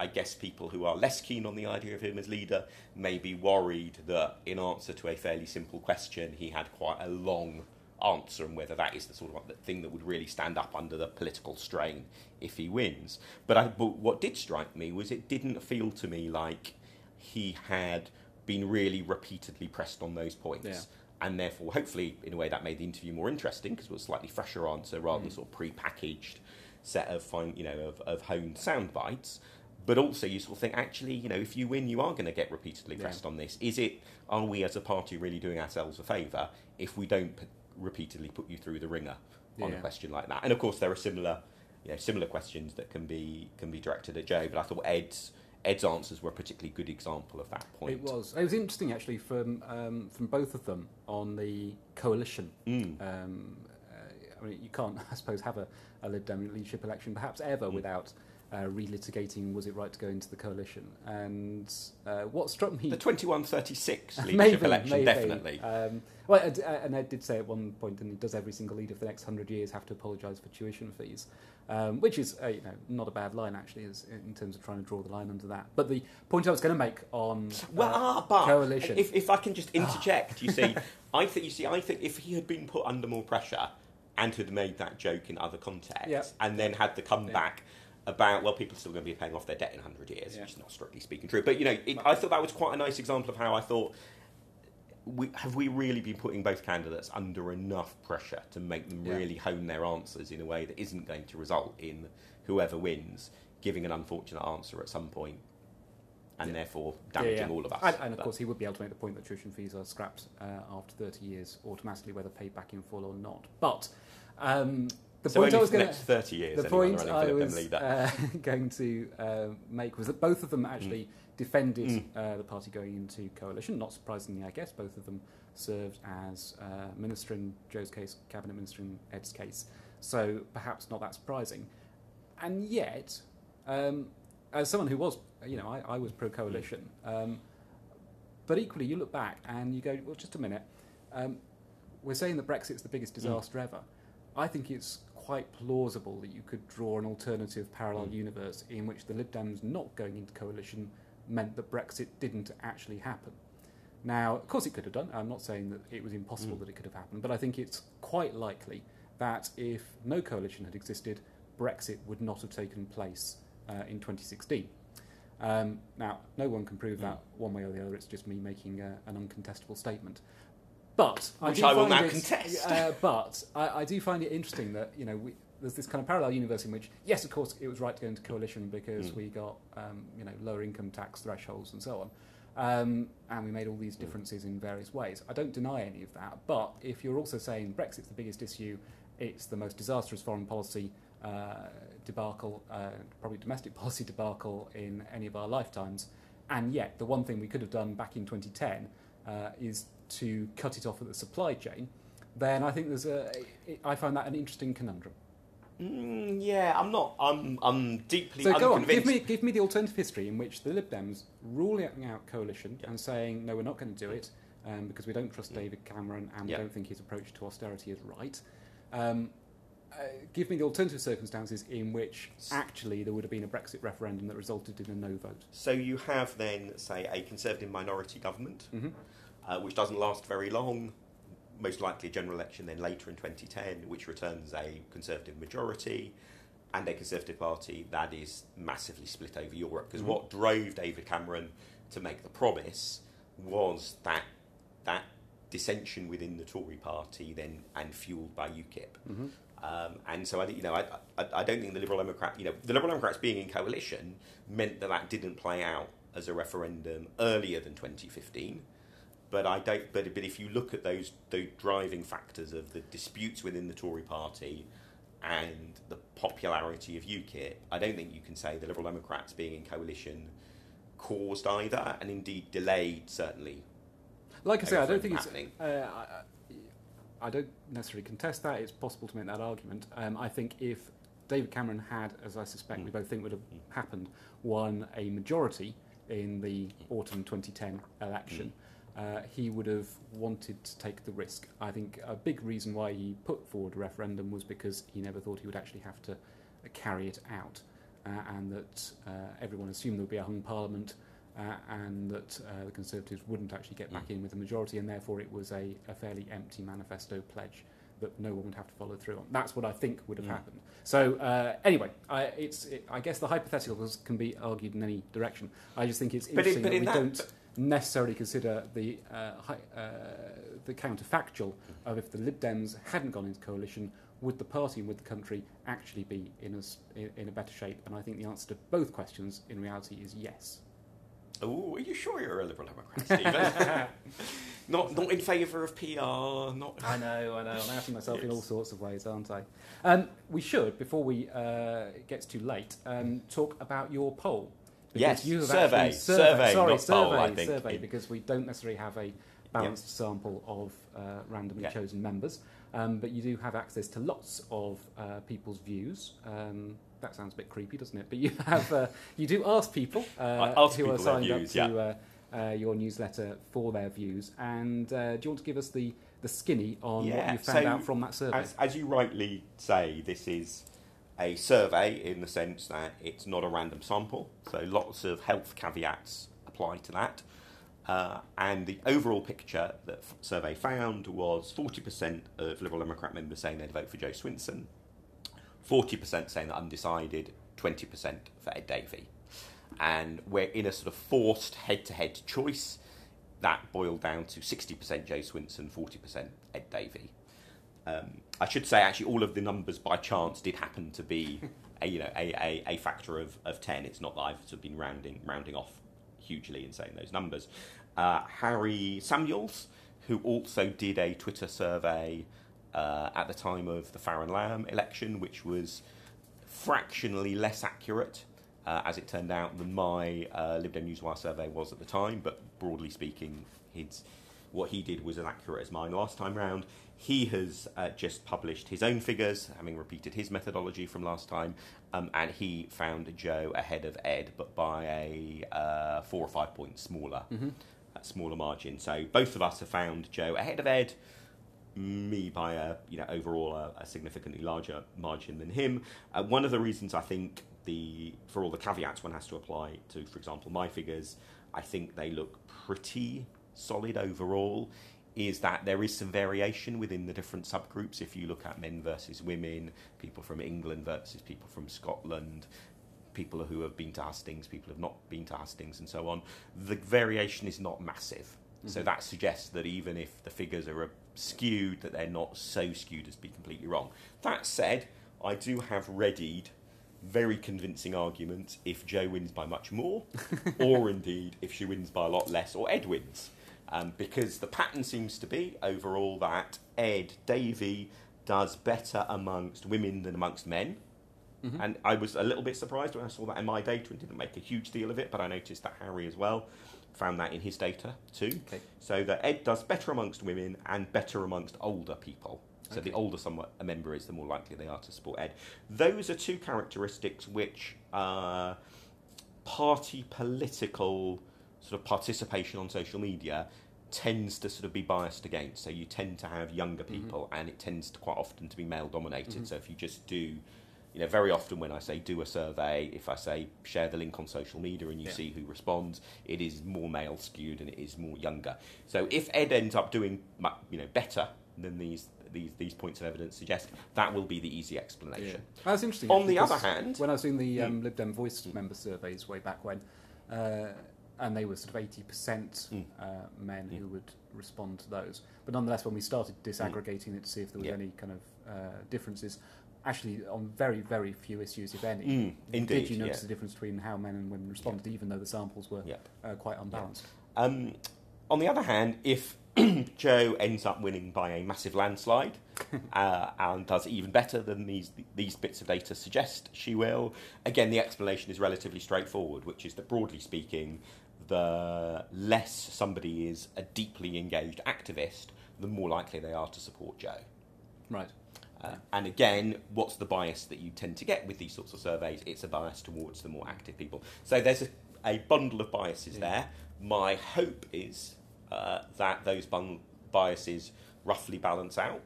Speaker 1: I guess people who are less keen on the idea of him as leader may be worried that in answer to a fairly simple question, he had quite a long answer and whether that is the sort of thing that would really stand up under the political strain if he wins. But, I, but what did strike me was it didn't feel to me like he had been really repeatedly pressed on those points.
Speaker 2: Yeah.
Speaker 1: And therefore, hopefully, in a way, that made the interview more interesting because it was a slightly fresher answer rather than
Speaker 2: Mm.
Speaker 1: sort of pre-packaged set of fine, you know, of, of honed sound bites. But also, you sort of think, actually, you know, if you win, you are going to get repeatedly
Speaker 2: Yeah.
Speaker 1: pressed on this. Is it? Are we as a party really doing ourselves a favour if we don't p- repeatedly put you through the ringer on a question like that? And of course, there are similar, you know, similar questions that can be can be directed at Jo. But I thought Ed's Ed's answers were a particularly good example of that point.
Speaker 2: It was. It was interesting actually from um, from both of them on the coalition.
Speaker 1: Mm.
Speaker 2: Um, uh, I mean, you can't, I suppose, have a, a Lib Dem leadership election perhaps ever
Speaker 1: Mm.
Speaker 2: without uh, relitigating was it right to go into the coalition. And uh, what struck me
Speaker 1: The 2136 leadership
Speaker 2: maybe,
Speaker 1: election,
Speaker 2: maybe.
Speaker 1: definitely.
Speaker 2: Um, well, uh, and Ed did say at one point, and he does every single leader for the next hundred years have to apologise for tuition fees, um, which is uh, you know not a bad line actually, is in terms of trying to draw the line under that. But the point I was going to make on
Speaker 1: Well,
Speaker 2: uh,
Speaker 1: ah, but
Speaker 2: coalition.
Speaker 1: If, if I can just interject, you see, I think you see, I think if he had been put under more pressure and had made that joke in other contexts,
Speaker 2: Yeah.
Speaker 1: and then had the comeback about well, people are still going to be paying off their debt in hundred years,
Speaker 2: Yeah.
Speaker 1: which is not strictly speaking true. But you know, it, I thought that was quite a nice example of how I thought. We, have we really been putting both candidates under enough pressure to make them
Speaker 2: Yeah.
Speaker 1: really hone their answers in a way that isn't going to result in whoever wins giving an unfortunate answer at some point and
Speaker 2: Yeah.
Speaker 1: therefore damaging
Speaker 2: Yeah, yeah.
Speaker 1: all of us?
Speaker 2: And, and of
Speaker 1: But-
Speaker 2: course, he would be able to make the point that tuition fees are scrapped uh, after 30 years automatically, whether paid back in full or not. But um, the
Speaker 1: so
Speaker 2: point I was
Speaker 1: the
Speaker 2: going
Speaker 1: next 30 years,
Speaker 2: the point I
Speaker 1: for Lib Dem
Speaker 2: was uh, going to uh, make was that both of them actually defended
Speaker 1: Mm.
Speaker 2: uh, the party going into coalition. Not surprisingly, I guess, both of them served as uh, minister in Jo's case, cabinet minister in Ed's case. So perhaps not that surprising. And yet, um, as someone who was, you know, I, I was pro coalition. Um, but equally, you look back and you go, well, just a minute. Um, we're saying that Brexit's the biggest disaster ever. I think it's quite plausible that you could draw an alternative parallel
Speaker 1: Mm.
Speaker 2: universe in which the Lib Dems not going into coalition meant that Brexit didn't actually happen. Now, of course, it could have done. I'm not saying that it was impossible
Speaker 1: Mm.
Speaker 2: that it could have happened, but I think it's quite likely that if no coalition had existed, Brexit would not have taken place uh, in 2016. Um, now, no one can prove
Speaker 1: Mm.
Speaker 2: that one way or the other. It's just me making a, an uncontestable statement. But
Speaker 1: Which
Speaker 2: do
Speaker 1: I will now
Speaker 2: it-
Speaker 1: contest.
Speaker 2: Uh, but I, I do find it interesting that you know we, there's this kind of parallel universe in which, yes, of course, it was right to go into coalition because
Speaker 1: Mm.
Speaker 2: we got um, you know lower income tax thresholds and so on, um, and we made all these differences in various ways. I don't deny any of that. But if you're also saying Brexit's the biggest issue, it's the most disastrous foreign policy uh, debacle, uh, probably domestic policy debacle in any of our lifetimes, and yet the one thing we could have done back in 2010 uh, is to cut it off at the supply chain, then I think there's a. I find that an interesting conundrum.
Speaker 1: Mm, yeah, I'm not. I'm. I'm deeply
Speaker 2: So go on, give me give me the alternative history in which the Lib Dems ruling out coalition
Speaker 1: Yeah.
Speaker 2: and saying no, we're not going to do it um, because we don't trust David Cameron and we don't think his approach to austerity is right. Um, uh, give me the alternative circumstances in which actually there would have been a Brexit referendum that resulted in a no vote.
Speaker 1: So you have then, say, a Conservative minority government,
Speaker 2: hmm
Speaker 1: uh, which doesn't last very long. Most likely a general election then later in 2010, which returns a Conservative majority, and a Conservative Party that is massively split over Europe. Because
Speaker 2: Mhm.
Speaker 1: what drove David Cameron to make the promise was that that dissension within the Tory Party, then and fueled by UKIP.
Speaker 2: hmm
Speaker 1: Um, and so I think you know I, I, I don't think the Liberal Democrat you know the Liberal Democrats being in coalition meant that that didn't play out as a referendum earlier than 2015. But I don't. But but if you look at those those driving factors of the disputes within the Tory Party and the popularity of UKIP, I don't think you can say the Liberal Democrats being in coalition caused either, and indeed delayed certainly.
Speaker 2: Like I say, I don't think
Speaker 1: referendum
Speaker 2: it's. Uh, I, I don't necessarily contest that. It's possible to make that argument. Um, I think if David Cameron had, as I suspect we
Speaker 1: Mm.
Speaker 2: both think would have
Speaker 1: Mm.
Speaker 2: happened, won a majority in the autumn 2010 election,
Speaker 1: Mm.
Speaker 2: Uh, he would have wanted to take the risk. I think a big reason why he put forward a referendum was because he never thought he would actually have to uh, carry it out, uh, and that uh, everyone assumed there would be a hung parliament. Uh, and that uh, the Conservatives wouldn't actually get back
Speaker 1: Mm.
Speaker 2: in with a majority, and therefore it was a, a fairly empty manifesto pledge that no one would have to follow through on. That's what I think would have
Speaker 1: Mm.
Speaker 2: happened. So uh, anyway, I, it's it, I guess the hypotheticals can be argued in any direction. I just think it's
Speaker 1: But in-
Speaker 2: interesting that we
Speaker 1: that-
Speaker 2: don't necessarily consider the uh, hi, uh, the counterfactual of if the Lib Dems hadn't gone into coalition, would the party and would the country actually be in a, in, a better shape? And I think the answer to both questions in reality is yes.
Speaker 1: Oh, are you sure you're a Liberal Democrat, Stephen? not not in favour of PR. Not.
Speaker 2: I know, I know. I'm outing myself in all sorts of ways, aren't I? Um, we should, before we uh, it gets too late, um, talk about your poll.
Speaker 1: Yes,
Speaker 2: you have
Speaker 1: survey.
Speaker 2: actually-
Speaker 1: Survey,
Speaker 2: sorry,
Speaker 1: not
Speaker 2: survey,
Speaker 1: poll, I think.
Speaker 2: survey, because we don't necessarily have a balanced sample of uh, randomly
Speaker 1: Yeah.
Speaker 2: chosen members, um, but you do have access to lots of uh, people's views. Um, that sounds a bit creepy, doesn't it? But you have, uh, you do ask people uh,
Speaker 1: ask
Speaker 2: who are
Speaker 1: people their
Speaker 2: signed
Speaker 1: views,
Speaker 2: up to uh, uh, your newsletter for their views. And uh, do you want to give us the, the skinny on what you found
Speaker 1: so
Speaker 2: out from that survey?
Speaker 1: As, as you rightly say, this is a survey in the sense that it's not a random sample, so lots of health caveats apply to that. Uh, and the overall picture that f- survey found was 40% of Liberal Democrat members saying they'd vote for Jo Swinson, 40% saying that undecided, 20% for Ed Davey. And we're in a sort of forced head to head choice that boiled down to 60% Jo Swinson, 40% Ed Davey. Um, I should say, actually, all of the numbers by chance did happen to be a, you know, a, a, a factor of, of 10. It's not that I've sort of been rounding, rounding off hugely in saying those numbers. Uh, Harry Samuels, who also did a Twitter survey uh, at the time of the Farron Lamb election, which was fractionally less accurate, uh, as it turned out, than my uh, Lib Dem Newswire survey was at the time. But broadly speaking, his, what he did was as accurate as mine last time round. He has uh, just published his own figures, having repeated his methodology from last time, um, and he found Jo ahead of Ed, but by a uh, four or five points smaller,
Speaker 2: Mm-hmm.
Speaker 1: smaller margin. So both of us have found Jo ahead of Ed, me by a you know overall a, a significantly larger margin than him. Uh, one of the reasons I think the for all the caveats one has to apply to, for example, my figures, I think they look pretty solid overall. Is that there is some variation within the different subgroups? If you look at men versus women, people from England versus people from Scotland, people who have been to Hastings, people who have not been to Hastings, and so on, the variation is not massive. So
Speaker 2: Mhm.
Speaker 1: that suggests that even if the figures are skewed, that they're not so skewed as to be completely wrong. That said, I do have readied very convincing arguments if Jo wins by much more, or indeed if she wins by a lot less, or Ed wins. Um, because the pattern seems to be overall that Ed Davey does better amongst women than amongst men.
Speaker 2: Mhm.
Speaker 1: And I was a little bit surprised when I saw that in my data and didn't make a huge deal of it, but I noticed that Harry as well found that in his data too.
Speaker 2: Okay.
Speaker 1: So that Ed does better amongst women and better amongst older people. So the older someone a member is, the more likely they are to support Ed. Those are two characteristics which uh, party political sort of participation on social media tends to sort of be biased against. So you tend to have younger
Speaker 2: Mhm.
Speaker 1: people, and it tends to quite often to be male dominated.
Speaker 2: Mhm.
Speaker 1: So if you just do, you know, very often when I say do a survey, if I say share the link on social media and you
Speaker 2: Yeah.
Speaker 1: see who responds, it is more male skewed and it is more younger. So if Ed ends up doing, you know, better than these these these points of evidence suggest, that will be the easy explanation.
Speaker 2: That's interesting.
Speaker 1: On the other hand,
Speaker 2: when I was doing the um. Lib Dem Voice member surveys way back when, uh, and they were sort of eighty percent
Speaker 1: Mm.
Speaker 2: uh, men
Speaker 1: Mm.
Speaker 2: who would respond to those. But nonetheless, when we started disaggregating it to see if there was
Speaker 1: Yeah.
Speaker 2: any kind of uh, differences, actually on very very few issues, if any,
Speaker 1: Mm, indeed,
Speaker 2: did you notice
Speaker 1: yeah.
Speaker 2: the difference between how men and women responded, even though the samples were uh, quite unbalanced?
Speaker 1: Um, on the other hand, if Jo ends up winning by a massive landslide uh, and does even better than these these bits of data suggest she will, again the explanation is relatively straightforward, which is that broadly speaking, the less somebody is a deeply engaged activist, the more likely they are to support Jo.
Speaker 2: Right.
Speaker 1: Uh, and again, what's the bias that you tend to get with these sorts of surveys? It's a bias towards the more active people. So there's a, a bundle of biases
Speaker 2: Yeah.
Speaker 1: there. My hope is uh, that those bun- biases roughly balance out,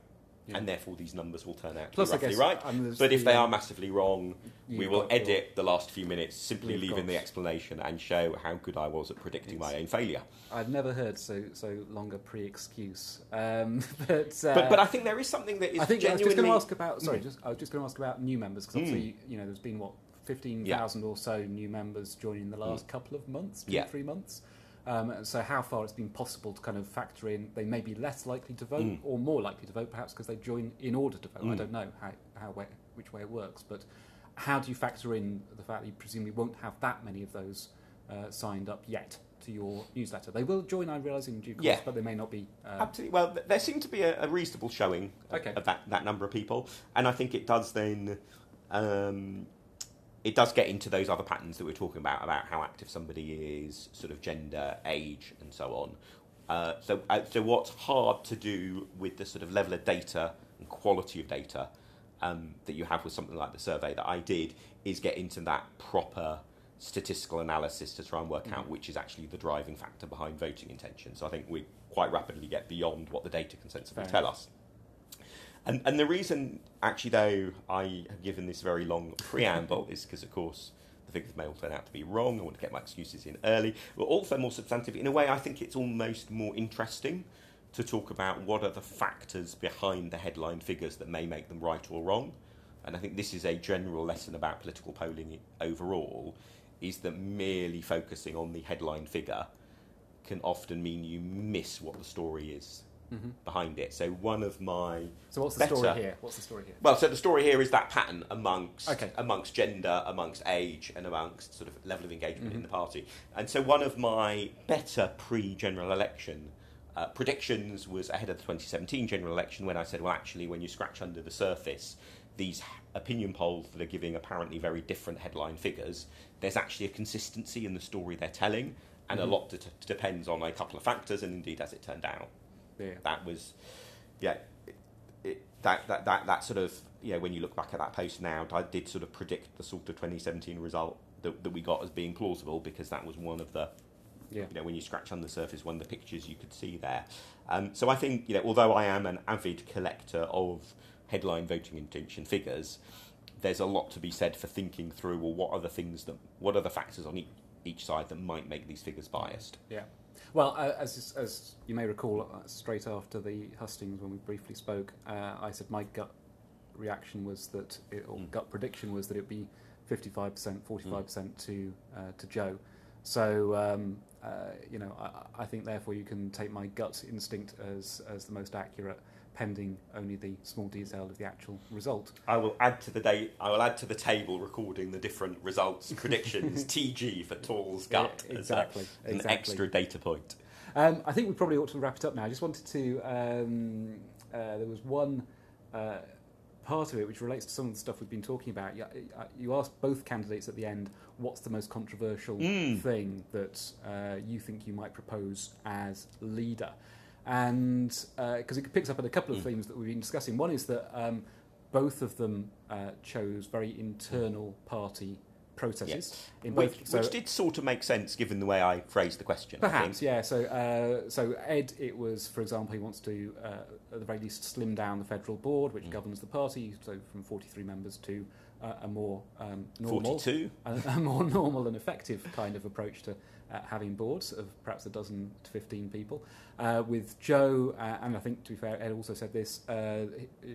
Speaker 2: Yeah.
Speaker 1: and therefore these numbers will turn out to
Speaker 2: Plus,
Speaker 1: be roughly
Speaker 2: guess,
Speaker 1: right. But if
Speaker 2: the,
Speaker 1: they are massively wrong, we will edit the last few minutes, simply leaving the explanation and show how good I was at predicting my own failure.
Speaker 2: I've never heard so so long a pre-excuse, um, but, uh,
Speaker 1: but but I think there is something that is
Speaker 2: I think I was just going to ask about. Sorry,
Speaker 1: Mm.
Speaker 2: just, I was just going to ask about new members because
Speaker 1: Mm.
Speaker 2: obviously you know there's been what fifteen thousand or so new members joining the last couple of months, two
Speaker 1: Mm. Yeah.
Speaker 2: three months. Um, so how far it's been possible to kind of factor in they may be less likely to vote
Speaker 1: Mm.
Speaker 2: or more likely to vote perhaps because they join in order to vote. I
Speaker 1: Mm.
Speaker 2: don't know how how way, which way it works, but how do you factor in the fact that you presumably won't have that many of those uh, signed up yet to your newsletter? They will join, I realise, in due course,
Speaker 1: Yeah.
Speaker 2: but they may not be. Uh,
Speaker 1: Absolutely. Well, th- there seemed to be a, a reasonable showing of-
Speaker 2: Okay.
Speaker 1: of that, that number of people, and I think it does then. Um, it does get into those other patterns that we we're talking about about how active somebody is, sort of gender, age, and so on. Uh, so, uh, so what's hard to do with the sort of level of data and quality of data um, that you have with something like the survey that I did is get into that proper statistical analysis to try and work out
Speaker 2: Mhm.
Speaker 1: which is actually the driving factor behind voting intention. So I think we quite rapidly get beyond what the data can sensibly
Speaker 2: Fair
Speaker 1: tell
Speaker 2: enough.
Speaker 1: us. And, and the reason, actually, though, I have given this very long preamble is because, of course, the figures may all turn out to be wrong. I want to get my excuses in early. But also more substantive. In a way, I think it's almost more interesting to talk about what are the factors behind the headline figures that may make them right or wrong. And I think this is a general lesson about political polling overall, is that merely focusing on the headline figure can often mean you miss what the story is
Speaker 2: Mm-hmm.
Speaker 1: behind it. So one of my
Speaker 2: So what's the
Speaker 1: better-
Speaker 2: story here? What's the story here?
Speaker 1: well, so the story here is that pattern amongst
Speaker 2: Okay.
Speaker 1: amongst gender, amongst age, and amongst sort of level of engagement
Speaker 2: Mm-hmm.
Speaker 1: in the party. And so one of my better pre-general election uh, predictions was ahead of the 2017 general election when I said, well, actually, when you scratch under the surface, these opinion polls that are giving apparently very different headline figures, there's actually a consistency in the story they're telling, and
Speaker 2: Mhm.
Speaker 1: a lot depends on a couple of factors, and indeed, as it turned out,
Speaker 2: Yeah.
Speaker 1: that was, yeah, it, it, that, that, that, that sort of, yeah, when you look back at that post now, I did sort of predict the sort of 2017 result that, that we got as being plausible because that was one of the,
Speaker 2: Yeah.
Speaker 1: you know, when you scratch on the surface, one of the pictures you could see there. Um, so I think, you know, although I am an avid collector of headline voting intention figures, there's a lot to be said for thinking through, well, what are the things that, what are the factors on each, each side that might make these figures biased?
Speaker 2: Yeah. Well, uh, as as you may recall, uh, straight after the hustings, when we briefly spoke, uh, I said my gut reaction was that, it, or
Speaker 1: Mm.
Speaker 2: gut prediction was that it would be fifty-five percent, forty-five percent to uh, to Jo. So um, uh, you know, I, I think therefore you can take my gut instinct as as the most accurate, pending only the small detail of the actual result.
Speaker 1: I will add to the day. I will add to the table recording the different results predictions. TG for Tall's gut
Speaker 2: Yeah,
Speaker 1: as a-
Speaker 2: exactly,
Speaker 1: an
Speaker 2: exactly.
Speaker 1: extra data point.
Speaker 2: Um, I think we probably ought to wrap it up now. I just wanted to. Um, uh, there was one uh, part of it which relates to some of the stuff we've been talking about. You, uh, you asked both candidates at the end, "What's the most controversial
Speaker 1: Mm.
Speaker 2: thing that uh, you think you might propose as leader?" And because it picks up on a couple of
Speaker 1: Mm.
Speaker 2: themes that we've been discussing. One is that um, both of them uh, chose very internal party processes in both.
Speaker 1: Which,
Speaker 2: so-
Speaker 1: which did sort of make sense given the way I phrased the question.
Speaker 2: Perhaps, yeah. So, uh, so Ed, it was, for example, he wants to, uh, at the very least, slim down the federal board, which
Speaker 1: Mm.
Speaker 2: governs the party, so from 43 members to uh, a more um, normal,
Speaker 1: 42.
Speaker 2: a, a more normal and effective kind of approach to uh, having boards of perhaps a dozen to 15 people. Uh, with Jo, uh, and I think to be fair, Ed also said this, uh,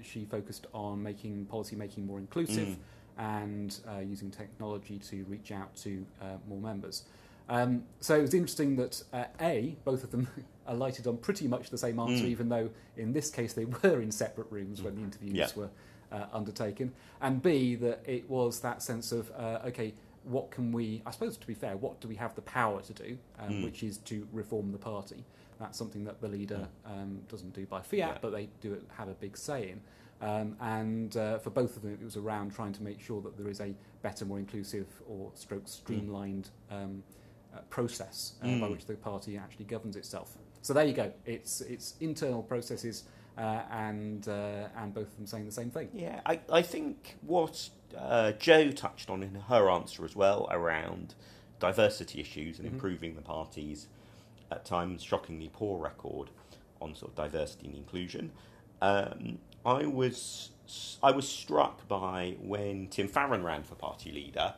Speaker 2: she focused on making policy making more inclusive
Speaker 1: Mm.
Speaker 2: And uh, using technology to reach out to uh, more members. Um, so it was interesting that uh, A, both of them alighted on pretty much the same answer,
Speaker 1: Mm.
Speaker 2: even though in this case they were in separate rooms when the interviews
Speaker 1: Yeah.
Speaker 2: were uh, undertaken. And B, that it was that sense of, uh, okay, what can we, I suppose to be fair, what do we have the power to do, um,
Speaker 1: Mm.
Speaker 2: which is to reform the party. That's something that the leader um, doesn't do by fiat,
Speaker 1: Yeah.
Speaker 2: but they do have a big say in. Um, and uh, for both of them, it was around trying to make sure that there is a better, more inclusive or stroke streamlined um, uh, process uh, by
Speaker 1: Mm.
Speaker 2: which the party actually governs itself. So there you go. It's it's internal processes, uh, and uh, and both of them saying the same thing.
Speaker 1: Yeah, I, I think what uh, Jo touched on in her answer as well around diversity issues and
Speaker 2: Mhm.
Speaker 1: improving the party's at times shockingly poor record on sort of diversity and inclusion. Um, I was I was struck by when Tim Farron ran for party leader,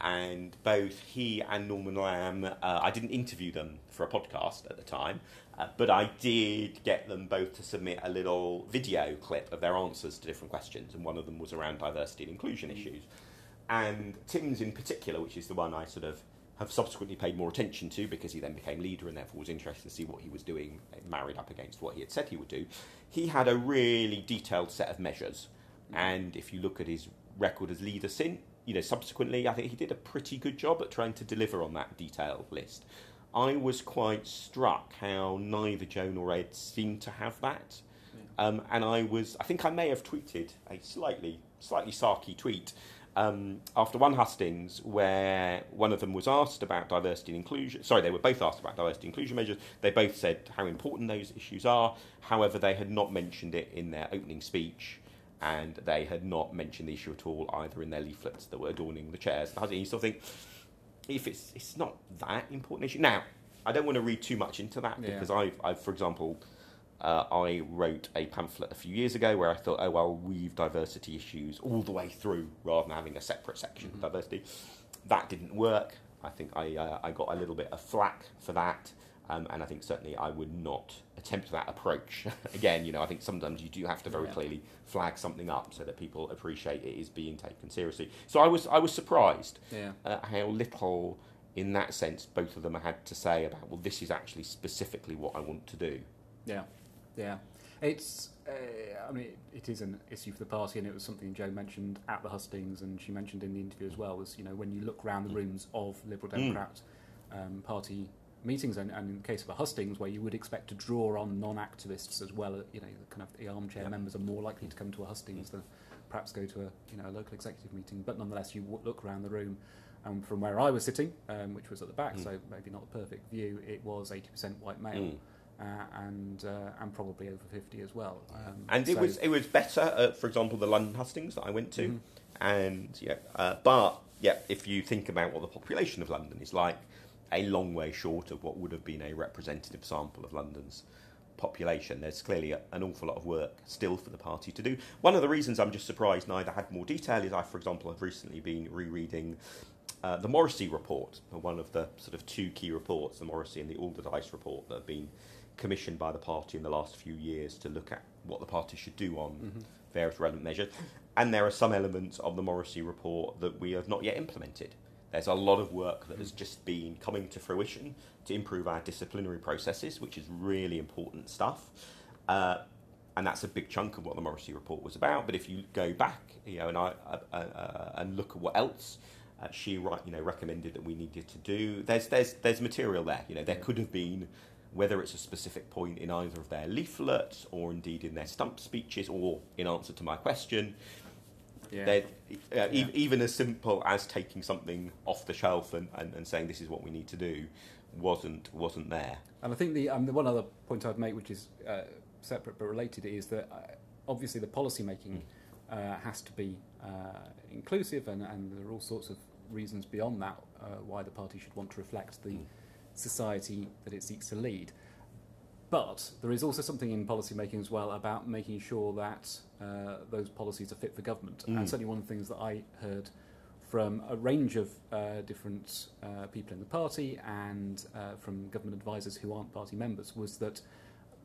Speaker 1: and both he and Norman Lamb. Uh, I didn't interview them for a podcast at the time, uh, but I did get them both to submit a little video clip of their answers to different questions, and one of them was around diversity and inclusion issues. And Tim's in particular, which is the one I sort of have subsequently paid more attention to because he then became leader and therefore was interested to see what he was doing, married up against what he had said he would do. He had a really detailed set of measures, and if you look at his record as leader since, you know, subsequently, I think he did a pretty good job at trying to deliver on that detailed list. I was quite struck how neither Jo nor Ed seemed to have that. Um, and I was, I think I may have tweeted a slightly, slightly sarky tweet um, after one hustings where one of them was asked about diversity and inclusion. Sorry, they were both asked about diversity and inclusion measures. They both said how important those issues are. However, they had not mentioned it in their opening speech, and they had not mentioned the issue at all either in their leaflets that were adorning the chairs. And you sort of think, if it's it's not that important issue now. I don't want to read too much into that
Speaker 2: Yeah.
Speaker 1: because I've, I've, for example, uh, I wrote a pamphlet a few years ago where I thought, oh, well, weave diversity issues all the way through rather than having a separate section
Speaker 2: Mm-hmm.
Speaker 1: of diversity. That didn't work. I think I, uh, I got a little bit of flack for that. Um, and I think certainly I would not attempt that approach. Again, you know, I think sometimes you do have to very
Speaker 2: Yeah.
Speaker 1: clearly flag something up so that people appreciate it is being taken seriously. So I was I was surprised
Speaker 2: Yeah.
Speaker 1: uh, how little, in that sense, both of them had to say about. Well, this is actually specifically what I want to do.
Speaker 2: Yeah, yeah. It's, uh, I mean, it, is an issue for the party, and it was something Jo mentioned at the hustings, and she mentioned in the interview as well. Was you know when you look around the rooms of Liberal
Speaker 1: Mm.
Speaker 2: Democrat um, Party meetings, and, and in the case of a hustings, where you would expect to draw on non-activists as well, you know, the kind of the armchair
Speaker 1: Yeah.
Speaker 2: members are more likely to come to a hustings than perhaps go to a you know a local executive meeting. But nonetheless, you w- look around the room. And from where I was sitting, um, which was at the back,
Speaker 1: Mm.
Speaker 2: so maybe not the perfect view, it was 80% white male
Speaker 1: Mm.
Speaker 2: Uh, and uh, and probably over fifty as well. Um,
Speaker 1: And it
Speaker 2: so-
Speaker 1: was it was better, at, for example, the London hustings that I went to,
Speaker 2: Mhm.
Speaker 1: and yeah, uh, but yeah, if you think about what the population of London is like, a long way short of what would have been a representative sample of London's population. There's clearly a, an awful lot of work still for the party to do. One of the reasons I'm just surprised neither had more detail is I, for example, have recently been rereading. Uh, the Morrissey report, one of the sort of two key reports, the Morrissey and the Alderdice report, that have been commissioned by the party in the last few years to look at what the party should do on
Speaker 2: Mhm.
Speaker 1: various relevant measures. And there are some elements of the Morrissey report that we have not yet implemented. There's a lot of work that has just been coming to fruition to improve our disciplinary processes, which is really important stuff. Uh, and that's a big chunk of what the Morrissey report was about. But if you go back, you know, and I uh, uh, uh, and look at what else uh, she right, you know, recommended that we needed to do, there's there's there's material there. You know, there could have been whether it's a specific point in either of their leaflets or indeed in their stump speeches or in answer to my question.
Speaker 2: yeah.
Speaker 1: Uh, e- even as simple as taking something off the shelf and, and, and saying this is what we need to do wasn't wasn't there.
Speaker 2: And I think the, um, the one other point I'd make, which is uh, separate but related, is that uh, obviously the policy making uh, has to be uh, inclusive, and, and there are all sorts of reasons beyond that uh, why the party should want to reflect the
Speaker 1: Mm.
Speaker 2: Society that it seeks to lead. But there is also something in policy making as well about making sure that uh, those policies are fit for government.
Speaker 1: Mm.
Speaker 2: And certainly one of the things that I heard from a range of uh, different uh, people in the party and uh, from government advisors who aren't party members was that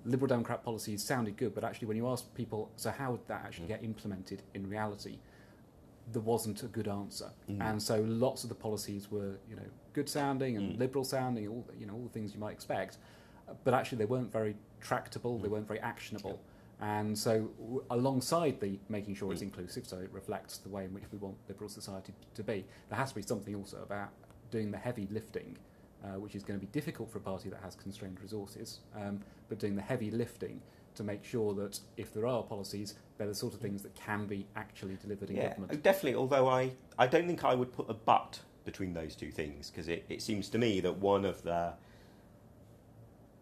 Speaker 2: Liberal Democrat policies sounded good, but actually, when you ask people, so how would that actually
Speaker 1: Mm.
Speaker 2: get implemented in reality, there wasn't a good answer.
Speaker 1: Mm.
Speaker 2: And so lots of the policies were, you know, good sounding and
Speaker 1: Mm.
Speaker 2: liberal sounding, all you know, all the things you might expect, but actually they weren't very tractable. They
Speaker 1: Mm.
Speaker 2: weren't very actionable. And so, w- alongside the making sure it's
Speaker 1: Mm.
Speaker 2: inclusive, so it reflects the way in which we want liberal society to be, there has to be something also about doing the heavy lifting, uh, which is going to be difficult for a party that has constrained resources, um, but doing the heavy lifting to make sure that if there are policies, they're the sort of things that can be actually delivered in
Speaker 1: Yeah,
Speaker 2: government.
Speaker 1: definitely. Although I, I don't think I would put a but between those two things because it, it seems to me that one of the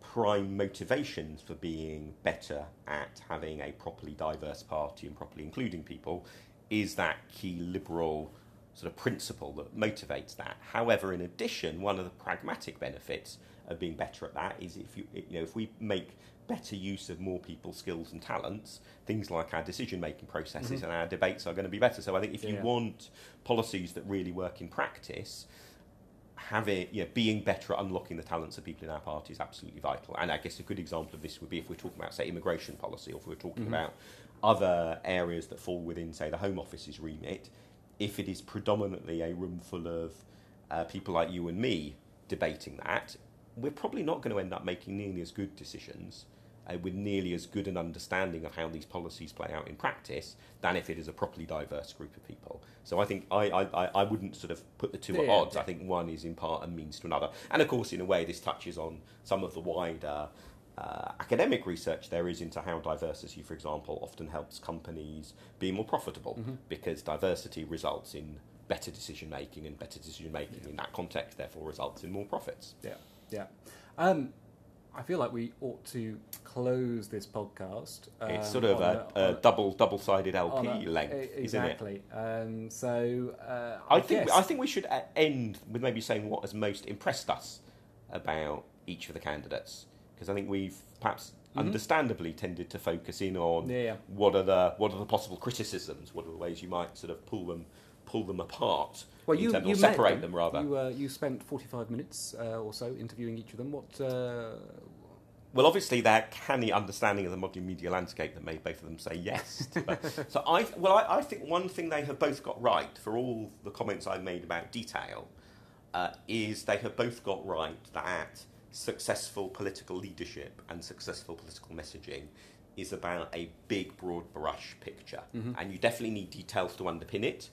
Speaker 1: prime motivations for being better at having a properly diverse party and properly including people is that key liberal sort of principle that motivates that. However, in addition, one of the pragmatic benefits of being better at that is if you, you know, if we make better use of more people's skills and talents, things like our decision making processes
Speaker 2: Mhm.
Speaker 1: and our debates are going to be better. So I think if you
Speaker 2: Yeah.
Speaker 1: want policies that really work in practice, having you know, being better at unlocking the talents of people in our party is absolutely vital. And I guess a good example of this would be if we're talking about, say, immigration policy, or if we're talking
Speaker 2: Mhm.
Speaker 1: about other areas that fall within, say, the Home Office's remit. If it is predominantly a room full of uh, people like you and me debating that, we're probably not going to end up making nearly as good decisions uh, with nearly as good an understanding of how these policies play out in practice than if it is a properly diverse group of people. So I think I, I, I- wouldn't sort of put the two at odds.
Speaker 2: yeah.
Speaker 1: I think one is in part a means to another. And of course, in a way, this touches on some of the wider uh, academic research there is into how diversity, for example, often helps companies be more profitable
Speaker 2: Mhm.
Speaker 1: because diversity results in better decision making, and better decision making
Speaker 2: Yeah.
Speaker 1: in that context therefore results in more profits.
Speaker 2: Yeah, yeah. Um, I feel like we ought to close this podcast.
Speaker 1: it's
Speaker 2: um,
Speaker 1: sort of
Speaker 2: on
Speaker 1: a, a double double sided LP
Speaker 2: a-
Speaker 1: length, isn't it?
Speaker 2: exactly. Um, so uh,
Speaker 1: I think
Speaker 2: guess-
Speaker 1: I think we should uh, end with maybe saying what has most impressed us about each of the candidates because I think we've perhaps understandably tended to focus in on
Speaker 2: Yeah, yeah.
Speaker 1: what are the what are the possible criticisms, what are the ways you might sort of pull them pull them apart,
Speaker 2: Well, you,
Speaker 1: terms-
Speaker 2: you
Speaker 1: separate them, rather.
Speaker 2: You, uh, you spent 45 minutes uh, or so interviewing each of them. What? Uh,
Speaker 1: Well, obviously, their canny understanding of the modern media landscape that made both of them say yes. So, I well, I, I think one thing they have both got right for all the comments I made about detail uh, is they have both got right that successful political leadership and successful political messaging is about a big, broad brush picture, and you definitely need details to underpin it.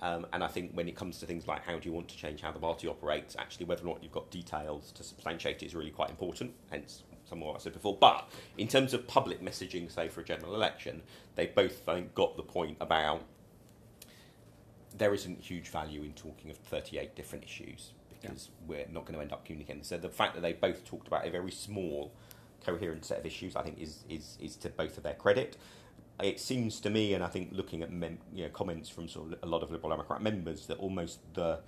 Speaker 1: Um, and I think when it comes to things like how do you want to change how the party operates, actually whether or not you've got details to substantiate it is really quite important. Hence, some of what I said before. But in terms of public messaging, say for a general election, they both I think, got the point about there isn't huge value in talking of 38 different issues because we're not going to end up communicating. So the fact that they both talked about a very small, coherent set of issues, I think, is is, is to both of their credit. It seems to me, and I think looking at mem- you know, comments from sort of a lot of Liberal Democrat members, that almost the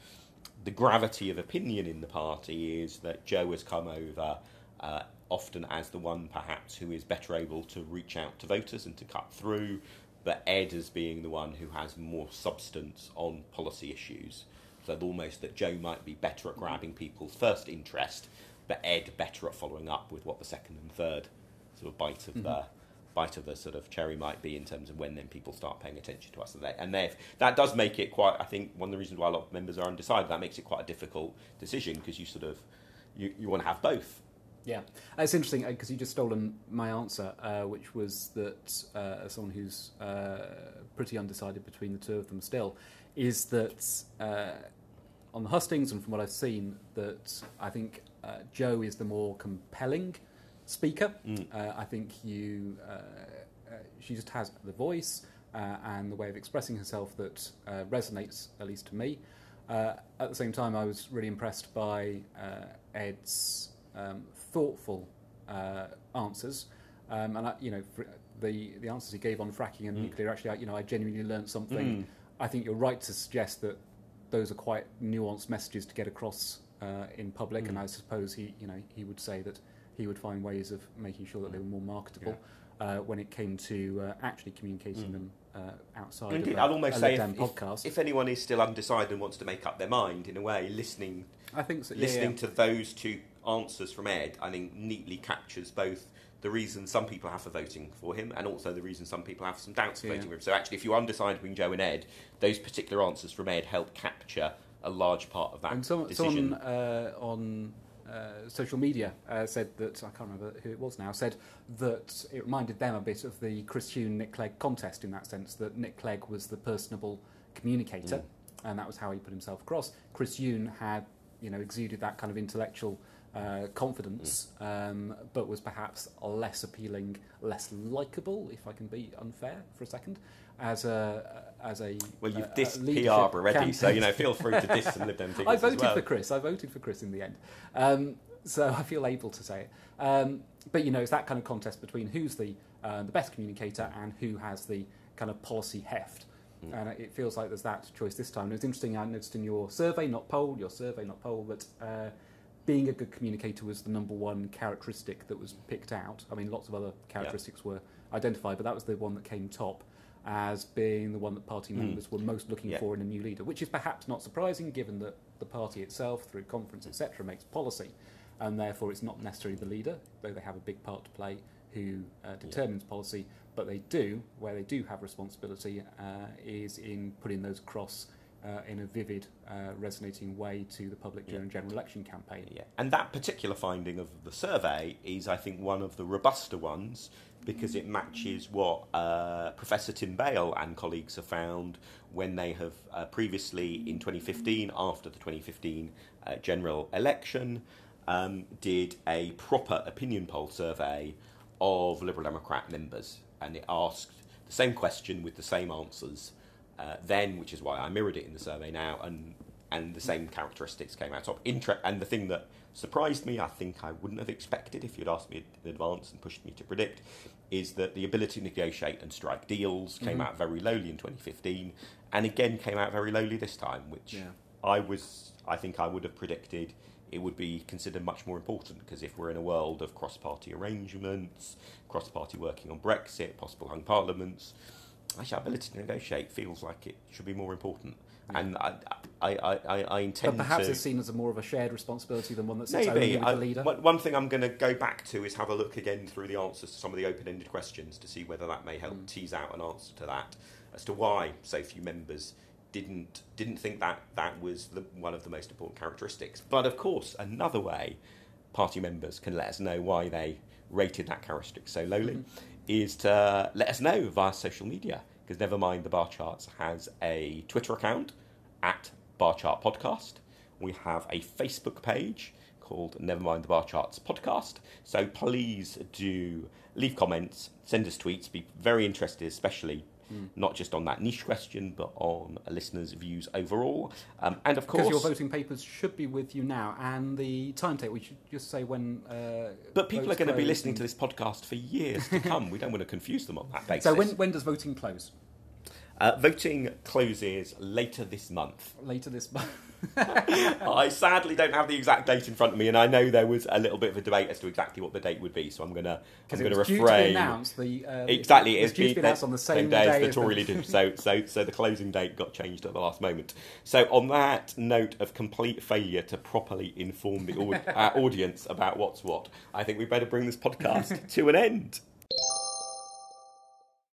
Speaker 1: the gravity of opinion in the party is that Jo has come over uh, often as the one perhaps who is better able to reach out to voters and to cut through, but Ed as being the one who has more substance on policy issues. So almost that Jo might be better at grabbing people's first interest, but Ed better at following up with what the second and third sort of bite of the bite of the sort of cherry might be in terms of when then people start paying attention to us. And they and they that does make it quite I think one of the reasons why a lot of members are undecided that makes it quite a difficult decision because you sort of you, you want to have both.
Speaker 2: Yeah, it's interesting because you just stolen my answer, uh, which was that uh, as someone who's uh, pretty undecided between the two of them still, is that uh, on the hustings and from what I've seen, that I think uh, Jo is the more compelling speaker. Uh, I think you, uh, uh, she just has the voice uh, and the way of expressing herself that uh, resonates, at least to me. Uh, at the same time, I was really impressed by uh, Ed's um, thoughtful uh, answers, um, and I, you know fr- the the answers he gave on fracking and nuclear. Actually, I, you know, I genuinely learned something. I think you're right to suggest that those are quite nuanced messages to get across uh, in public, and I suppose he, you know, he would say that he would find ways of making sure that they were more marketable. Uh, when it came to uh, actually communicating them uh, outside
Speaker 1: Indeed,
Speaker 2: of
Speaker 1: I'd almost say if,
Speaker 2: Dem
Speaker 1: if,
Speaker 2: podcast,
Speaker 1: if anyone is still undecided and wants to make up their mind in a way listening
Speaker 2: I think so. yeah,
Speaker 1: listening
Speaker 2: yeah.
Speaker 1: to those two answers from Ed, I think neatly captures both the reason some people have for voting for him and also the reason some people have some doubts for
Speaker 2: Yeah.
Speaker 1: voting for him. So actually, if you're undecided between Jo and Ed, those particular answers from Ed help capture a large part of that
Speaker 2: And some,
Speaker 1: decision.
Speaker 2: someone uh, on uh, social media uh, said that I can't remember who it was now said that it reminded them a bit of the Chris Huhne Nick Clegg contest in that sense that Nick Clegg was the personable communicator
Speaker 1: Mm.
Speaker 2: and that was how he put himself across. Chris Huhne had you know exuded that kind of intellectual uh, confidence,
Speaker 1: Mm.
Speaker 2: um, but was perhaps less appealing, less likable, if I can be unfair for a second, as a as a
Speaker 1: well, you've
Speaker 2: a
Speaker 1: dissed PR already, so you know, feel free to diss some Lib Dem figures
Speaker 2: I voted
Speaker 1: well.
Speaker 2: for Chris. I voted for Chris in the end. Um, so I feel able to say it. Um, but you know, it's that kind of contest between who's the uh, the best communicator and who has the kind of policy heft.
Speaker 1: Mm.
Speaker 2: And it feels like there's that choice this time. And it's interesting. I noticed in your survey, not poll, your survey, not poll, that uh, being a good communicator was the number one characteristic that was picked out. I mean, lots of other characteristics were identified, but that was the one that came top as being the one that party members were most looking
Speaker 1: Hmm. Yeah.
Speaker 2: for in a new leader, which is perhaps not surprising given that the party itself, through conference, etc., makes policy, and therefore it's not necessarily the leader, though they have a big part to play, who uh, determines policy. But they do, where they do have responsibility, uh, is in putting those across uh, in a vivid, uh, resonating way to the public during a general election campaign.
Speaker 1: Yeah. And that particular finding of the survey is, I think, one of the robuster ones because it matches what uh, Professor Tim Bale and colleagues have found when they have uh, previously, in 2015, after the 2015 uh, general election, um, did a proper opinion poll survey of Liberal Democrat members. And it asked the same question with the same answers uh, then, which is why I mirrored it in the survey now, and and the same characteristics came out top. Inter- and the thing that surprised me, I think I wouldn't have expected if you'd asked me in advance and pushed me to predict, is that the ability to negotiate and strike deals came out very lowly in 2015, and again came out very lowly this time, which
Speaker 2: Yeah.
Speaker 1: I was, I think I would have predicted it would be considered much more important because if we're in a world of cross party arrangements, cross party working on Brexit, possible hung parliaments, actually, our ability to negotiate feels like it should be more important. And I, I, I, I, intend
Speaker 2: But perhaps
Speaker 1: to.
Speaker 2: it's seen as a more of a shared responsibility than one that's sits
Speaker 1: Maybe.
Speaker 2: only with
Speaker 1: I-
Speaker 2: the leader.
Speaker 1: one- one thing I'm going to go back to is have a look again through the answers to some of the open ended questions to see whether that may help
Speaker 2: Mm.
Speaker 1: tease out an answer to that as to why so few members didn't didn't think that that was the, one of the most important characteristics. But of course, another way party members can let us know why they rated that characteristic so lowly
Speaker 2: Mhm.
Speaker 1: Is to let us know via social media. Because never mind, the Bar Charts has a Twitter account at Bar Chart Podcast. We have a Facebook page called Nevermind the Bar Charts Podcast. So please do leave comments, send us tweets. Be very interested, especially
Speaker 2: Mm.
Speaker 1: not just on that niche question, but on a listeners' views overall. Um, and of
Speaker 2: Because
Speaker 1: course,
Speaker 2: your voting papers should be with you now, and the timetable. We should just say when. Uh,
Speaker 1: but people are going to be listening
Speaker 2: and-
Speaker 1: to this podcast for years to come. we don't want to confuse them on that basis.
Speaker 2: So when when does voting close?
Speaker 1: uh, voting closes later this month.
Speaker 2: Later this month.
Speaker 1: I sadly don't have the exact date in front of me, and I know there was a little bit of a debate as to exactly what the date would be. So I'm gonna I'm gonna
Speaker 2: was due to be
Speaker 1: refrain.
Speaker 2: The uh,
Speaker 1: Exactly,
Speaker 2: it
Speaker 1: it's
Speaker 2: due to be announced on the same,
Speaker 1: day, as the Tory leader. So, so, so the closing date got changed at the last moment. So, on that note of complete failure to properly inform the our audience about what's what, I think we better bring this podcast to an end.